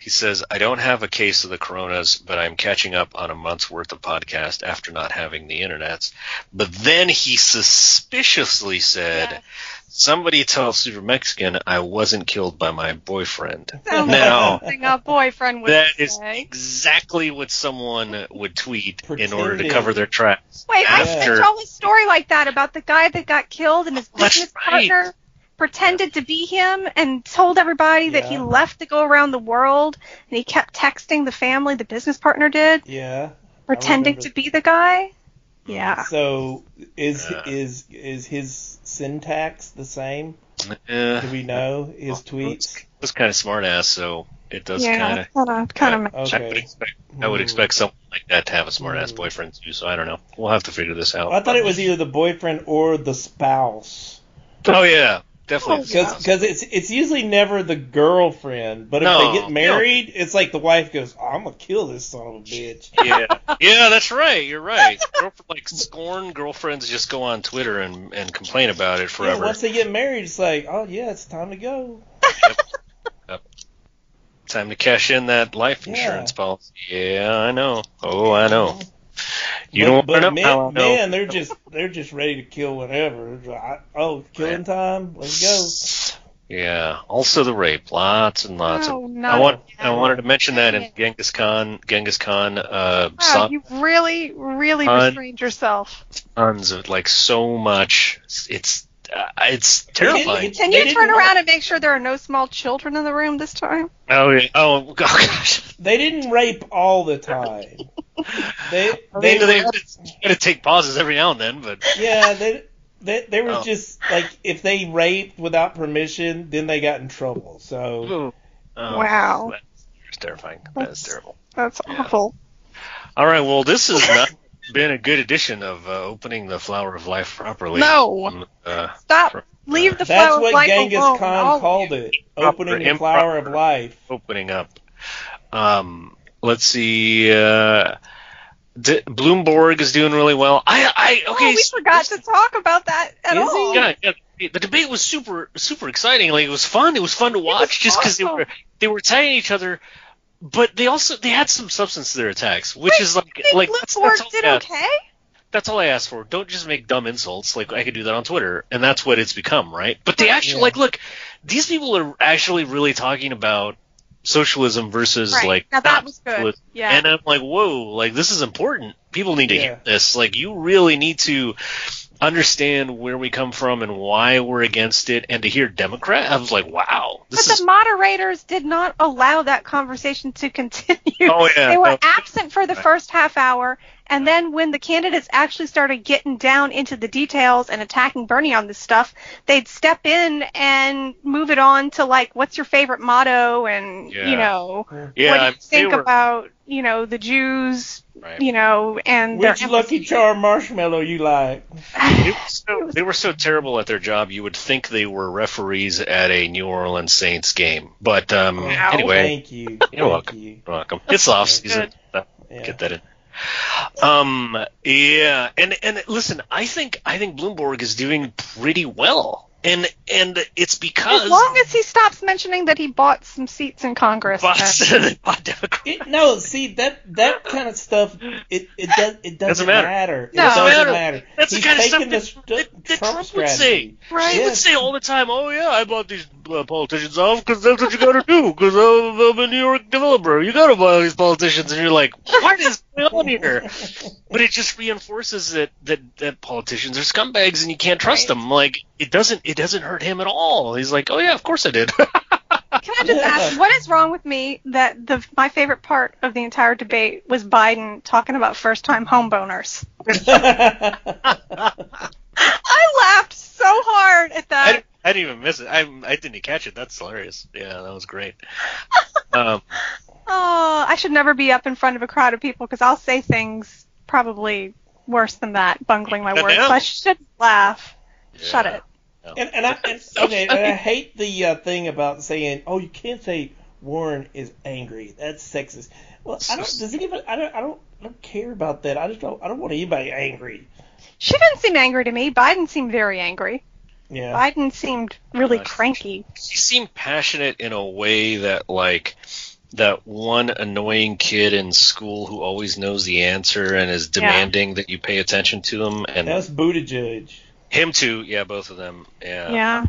He says, "I don't have a case of the coronas, but I'm catching up on a month's worth of podcast after not having the internets." But then he suspiciously said, Yes. "Somebody tell Super Mexican I wasn't killed by my boyfriend." Sounds Now- a boyfriend would That is say. exactly what someone would tweet in order to cover their tracks. Wait, I after- sent y'all a story like that about the guy that got killed and his That's business right. partner pretended to be him and told everybody that he left to go around the world and he kept texting the family the business partner did Yeah. pretending to be the guy. Yeah. So is Yeah. is is his syntax the same? Eh, Do we know his tweets? It's, it's kind of smart ass, so it does kind yeah. of. Kind of kind of I would expect I would Hmm. expect someone like that to have a smart ass Hmm. boyfriend too. So I don't know. We'll have to figure this out. I thought it was either the boyfriend or the spouse. Oh yeah, definitely. Oh, the Because spouse. it's it's usually never the girlfriend, but if No, they get married, it's like the wife goes, "I'm gonna kill this son of a bitch." yeah, yeah, that's right. You're right. Girlfriend, like scorn girlfriends just go on Twitter and and complain about it Yeah, forever. once they get married, it's like, "Oh yeah, it's time to go." Yep. Time to cash in that life Yeah. insurance policy. Yeah, I know. Oh, I know. You but, don't but want to know man, know. man, they're just they're just ready to kill whenever. It's like, oh, killing time, let's go. Yeah. Also the rape. Lots and lots Oh, of. no. I want. I wanted to mention that in. Genghis Khan. Genghis Khan. Uh, Wow, saw you really, really Hun- restrained yourself. tons of like so much. It's uh, it's terrifying. Can you didn't turn around and make sure there are no small children in the room this time? Oh yeah. Oh gosh. They didn't rape all the time. They I they mean, they were- gotta take pauses every now and then, but yeah they they they were Oh. just like if they raped without permission, then they got in trouble. So oh, Wow. That's terrifying. That's terrible. That's Yeah. awful. All right. Well, this is not been a good edition of uh, opening the flower of life properly. No. Um, Uh, Stop. Leave the that's flower of what life Genghis alone. Khan all of called it, opening the flower of life. opening up. Um, let's see. Uh, D- Bloomberg is doing really well. I, I okay. oh, we so- forgot to talk about that at Is all. Yeah, yeah. The debate was super, super exciting. Like it was fun. It was fun to watch, just because they were they were attacking each other, but they also they had some substance to their attacks, which Wait, is like you think like Luke that's, that's all did I- okay? that's all I asked for. Don't just make dumb insults. Like I could do that on Twitter, and that's what it's become, right? But they actually Yeah. like look. These people are actually really talking about socialism versus Right. like now that was good. Yeah. And I'm like, whoa, like this is important. People need to Yeah. hear this. Like you really need to understand where we come from and why we're against it. And to hear Democrat, I was like, wow, but the is. moderators did not allow that conversation to continue. Oh, yeah, they were no. absent for the first half hour, and then when the candidates actually started getting down into the details and attacking Bernie on this stuff, they'd step in and move it on to like, what's your favorite motto, and Yeah. you know, yeah, what do you think were- about you know the Jews, right. you know, and their Which Lucky empathy. Charm marshmallow you like? They were, so, they were so terrible at their job, you would think they were referees at a New Orleans Saints game. But um, Wow. anyway, Thank you. You're Thank welcome. you. you're welcome. It's off season. Yeah. Get that in. Um, yeah, and and listen, I think I think Bloomberg is doing pretty well, and and it's because As long as he stops mentioning that he bought some seats in Congress. then- Bought Democrat. It, no, see that that kind of stuff. It it does it doesn't, Doesn't matter. matter. It No. doesn't Doesn't matter. That's the He's kind of stuff that, that, that Trump, Trump would say. Right. He would Yes. say all the time, "Oh yeah, I bought these uh, politicians off because that's what you got to do. Because I'm, I'm a New York developer. You got to buy all these politicians." And you're like, "What is going on here?" But it just reinforces that that that politicians are scumbags and you can't trust Right. them. Like it doesn't it doesn't hurt him at all. He's like, "Oh yeah, of course I did." Can I just ask, what is wrong with me that the my favorite part of the entire debate was Biden talking about first time homeboners? I laughed so hard at I, that. didn't- I didn't even miss it. I I didn't catch it. That's hilarious. Yeah, that was great. Um, Oh, I should never be up in front of a crowd of people because I'll say things probably worse than that, bungling my words. So I should laugh. Shut yeah. it. and, and I and, okay, and I hate the uh, thing about saying, "Oh, you can't say Warren is angry. That's sexist. Well, I don't. Does anybody? I don't. I don't. I don't care about that. I just don't. I don't want anybody angry. She didn't seem angry to me. Biden seemed very angry. Yeah. Biden seemed really Gosh. cranky. He seemed passionate in a way that like that one annoying kid in school who always knows the answer and is Yeah. demanding that you pay attention to him and That's Buttigieg. him too yeah both of them yeah Yeah.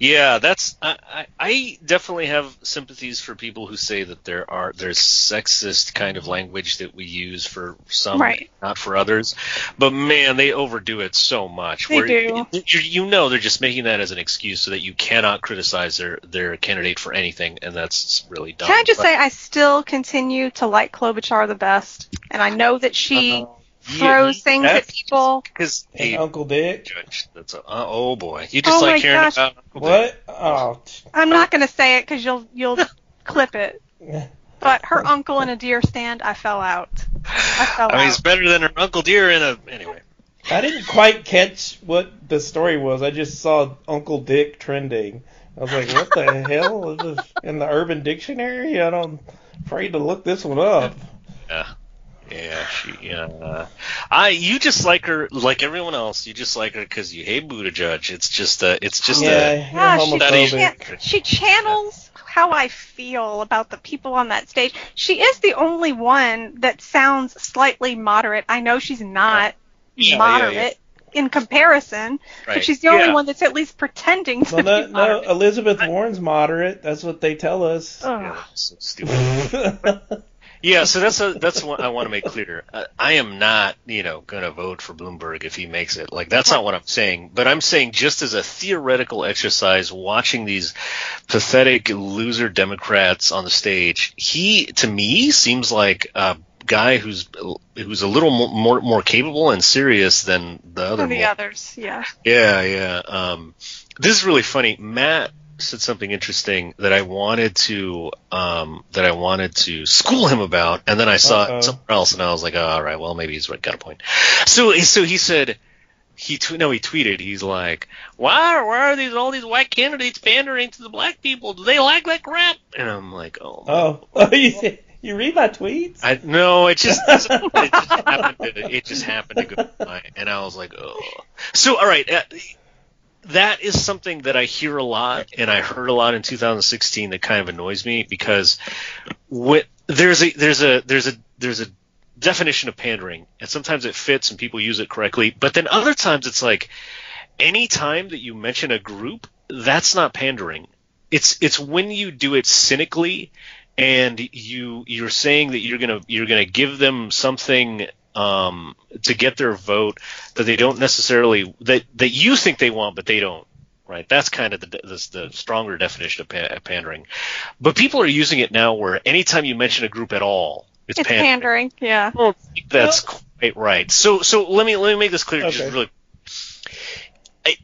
Yeah, that's I, I I definitely have sympathies for people who say that there are there's sexist kind of language that we use for some, Right. not for others. But man, they overdo it so much. They where do. You, you know they're just making that as an excuse so that you cannot criticize their their candidate for anything, and that's really dumb. Can I just But- say I still continue to like Klobuchar the best, and I know that she Uh, throws yeah, things at people. because hey, Uncle Dick. judge, that's a, uh, oh boy, you just Oh like hearing gosh. about Uncle Dick. What? Oh. I'm not going to say it because you'll you'll clip it. But her uncle in a deer stand, I fell out. I fell I mean, out. it's better than her Uncle Deer in a anyway. I didn't quite catch what the story was. I just saw Uncle Dick trending. I was like, what the hell? Is this in the Urban Dictionary? I don't. Afraid to look this one up. Yeah. Yeah, she. Yeah. I. You just like her, like everyone else. You just like her because you hate Buttigieg. It's just a. It's just yeah, a. Yeah, ah, she, homophobic. homophobic. chan- she channels how I feel about the people on that stage. She is the only one that sounds slightly moderate. I know she's not Yeah, yeah, moderate yeah. in comparison, Right. but she's the only Yeah. one that's at least pretending to Well, no, be no, moderate. Elizabeth Warren's moderate. That's what they tell us. Ugh. Yeah, so stupid. Yeah, so that's a, that's what I want to make clear. Uh, I am not, you know, going to vote for Bloomberg if he makes it. Like that's not what I'm saying. But I'm saying just as a theoretical exercise, watching these pathetic loser Democrats on the stage, he to me seems like a guy who's who's a little more more, more capable and serious than the other. Than the more- others, yeah. yeah, yeah. Um, this is really funny. Matt said something interesting that I wanted to um, that I wanted to school him about, and then I saw Uh-oh. it somewhere else, and I was like, oh, all right, well, maybe he's right, got a point. So, so he said. He tw- no, he tweeted. He's like, "Why, why are these all these white candidates pandering to the black people? Do they like that crap?" And I'm like, "Oh, oh, oh, you, you read my tweets? I no, it just it just happened to it just happened to go by, and I was like, oh. So all right, uh, that is something that I hear a lot, and I heard a lot in 2016 that kind of annoys me because what there's a there's a there's a there's a definition of pandering, and sometimes it fits and people use it correctly, but then other times it's like any time that you mention a group, that's not pandering. It's it's when you do it cynically and you you're saying that you're gonna you're gonna give them something um, to get their vote that they don't necessarily that that you think they want but they don't right that's kind of the the, the stronger definition of pa- pandering but people are using it now where anytime you mention a group at all it's, It's pandering. pandering, yeah. I don't think that's quite right. So so let me let me make this clear Okay. just really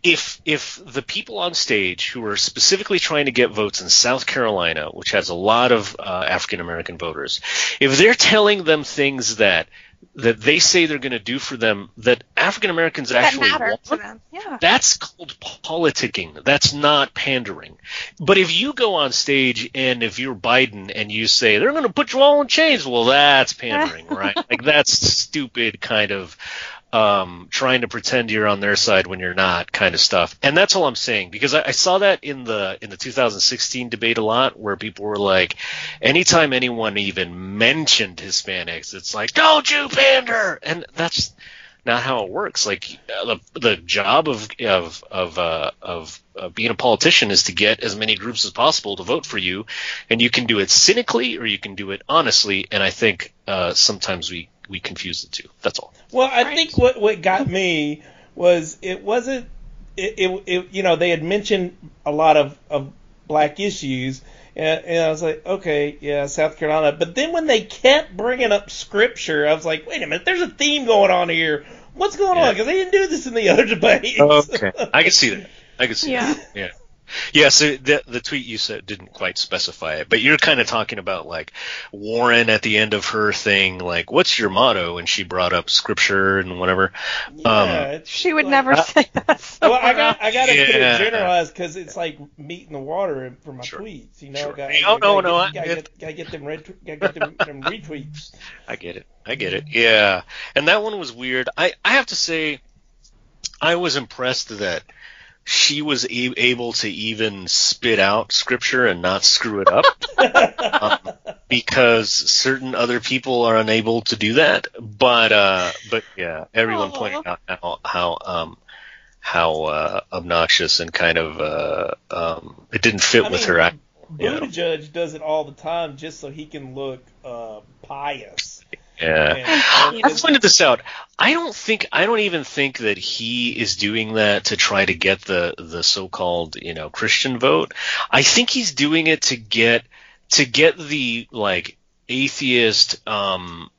if if the people on stage who are specifically trying to get votes in South Carolina, which has a lot of uh, African American voters, if they're telling them things that that they say they're going to do for them that African Americans actually want, to them. Yeah. that's called politicking. That's not pandering. But if you go on stage and if you're Biden and you say they're going to put you all in chains, well, that's pandering, right? Like that's stupid kind of um, trying to pretend you're on their side when you're not, kind of stuff. And that's all I'm saying because I, I saw that in the in the 2016 debate a lot, where people were like, anytime anyone even mentioned Hispanics, it's like, don't you pander, and that's not how it works. Like uh, the the job of of of uh, of uh, being a politician is to get as many groups as possible to vote for you, and you can do it cynically or you can do it honestly. And I think uh, sometimes we we confuse the two. That's all. Well, I Right. think what what got me was it wasn't it, it, it you know they had mentioned a lot of of black issues and, and I was like okay yeah South Carolina but then when they kept bringing up scripture I was like wait a minute there's a theme going on here what's going Yeah. on because they didn't do this in the other debates I can see that. I can see Yeah. that. Yeah. Yeah, so the the tweet you said didn't quite specify it, but you're kind of talking about like Warren at the end of her thing, like, "What's your motto?" And she brought up scripture and whatever. yeah, it's She would like- never Uh, say that. Well, I got I gotta put Yeah. it generalized because it's like meat in the water for my Sure. tweets. You know, Sure. gotta, Oh, no, gotta no, I gotta, get- get, gotta get them red, gotta get them, them retweets. I get it. I get it. Yeah. And that one was weird. I, I have to say, I was impressed that she was e- able to even spit out scripture and not screw it up um, because certain other people are unable to do that. But uh, but yeah, everyone Aw. pointed out how how um, how uh, obnoxious and kind of uh, um, it didn't fit I with mean, her. act- Yeah. Buttigieg does it all the time just so he can look uh, pious. Yeah. And, I pointed this out. I don't think I don't even think that he is doing that to try to get the the so-called you know Christian vote. I think he's doing it to get to get the like atheist um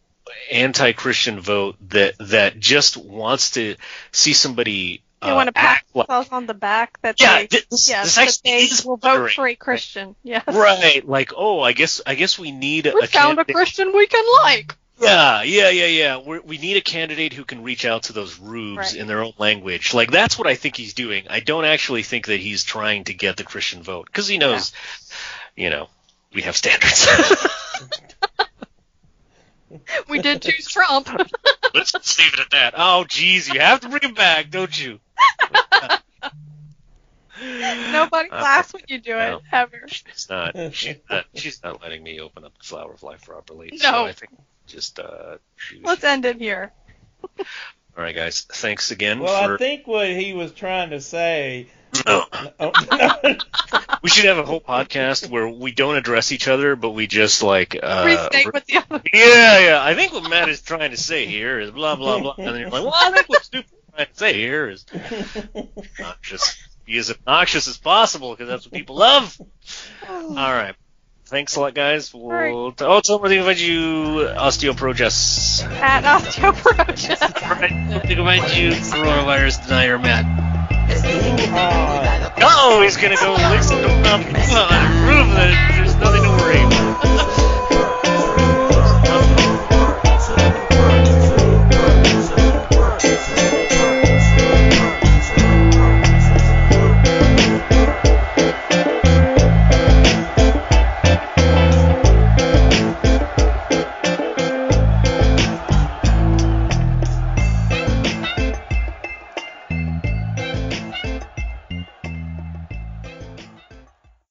anti-Christian vote that that just wants to see somebody They uh, want to pat act like themselves on the back that Yeah, they, this- yes, this that actually they is will vote for a Christian. Yes. right like oh I guess I guess we need a, We a found a Christian we can like. Yeah, yeah, yeah, yeah. We're, we need a candidate who can reach out to those rubes Right. in their own language. Like that's what I think he's doing. I don't actually think that he's trying to get the Christian vote because he knows, you know, we have standards. We did choose Trump. Let's just leave it at that. Oh, geez, you have to bring him back, don't you? Nobody Uh, laughs when you do it no. ever. She's not. She's not, she's not letting me open up the flower of life properly. No. So I think just uh. Let's end it here. all right, guys. Thanks again well, for. I think what he was trying to say. No. Oh, no. We should have a whole podcast where we don't address each other, but we just like uh, Restate the other. Yeah, yeah. I think what Matt is trying to say here is blah blah blah, and then you're like, well, I think what Snoop is trying to say here is obnoxious. Be as obnoxious as possible because that's what people love. All right. Thanks a lot, guys. We'll Alright. oh, tell me what they invite you, OsteoperoJess. At osteoporosis. All right. Oh, think about you, coronavirus denier, Matt. Les dije que tengan cuidado con Oh, he's gonna go listen to them and prove that there's nothing to worry about.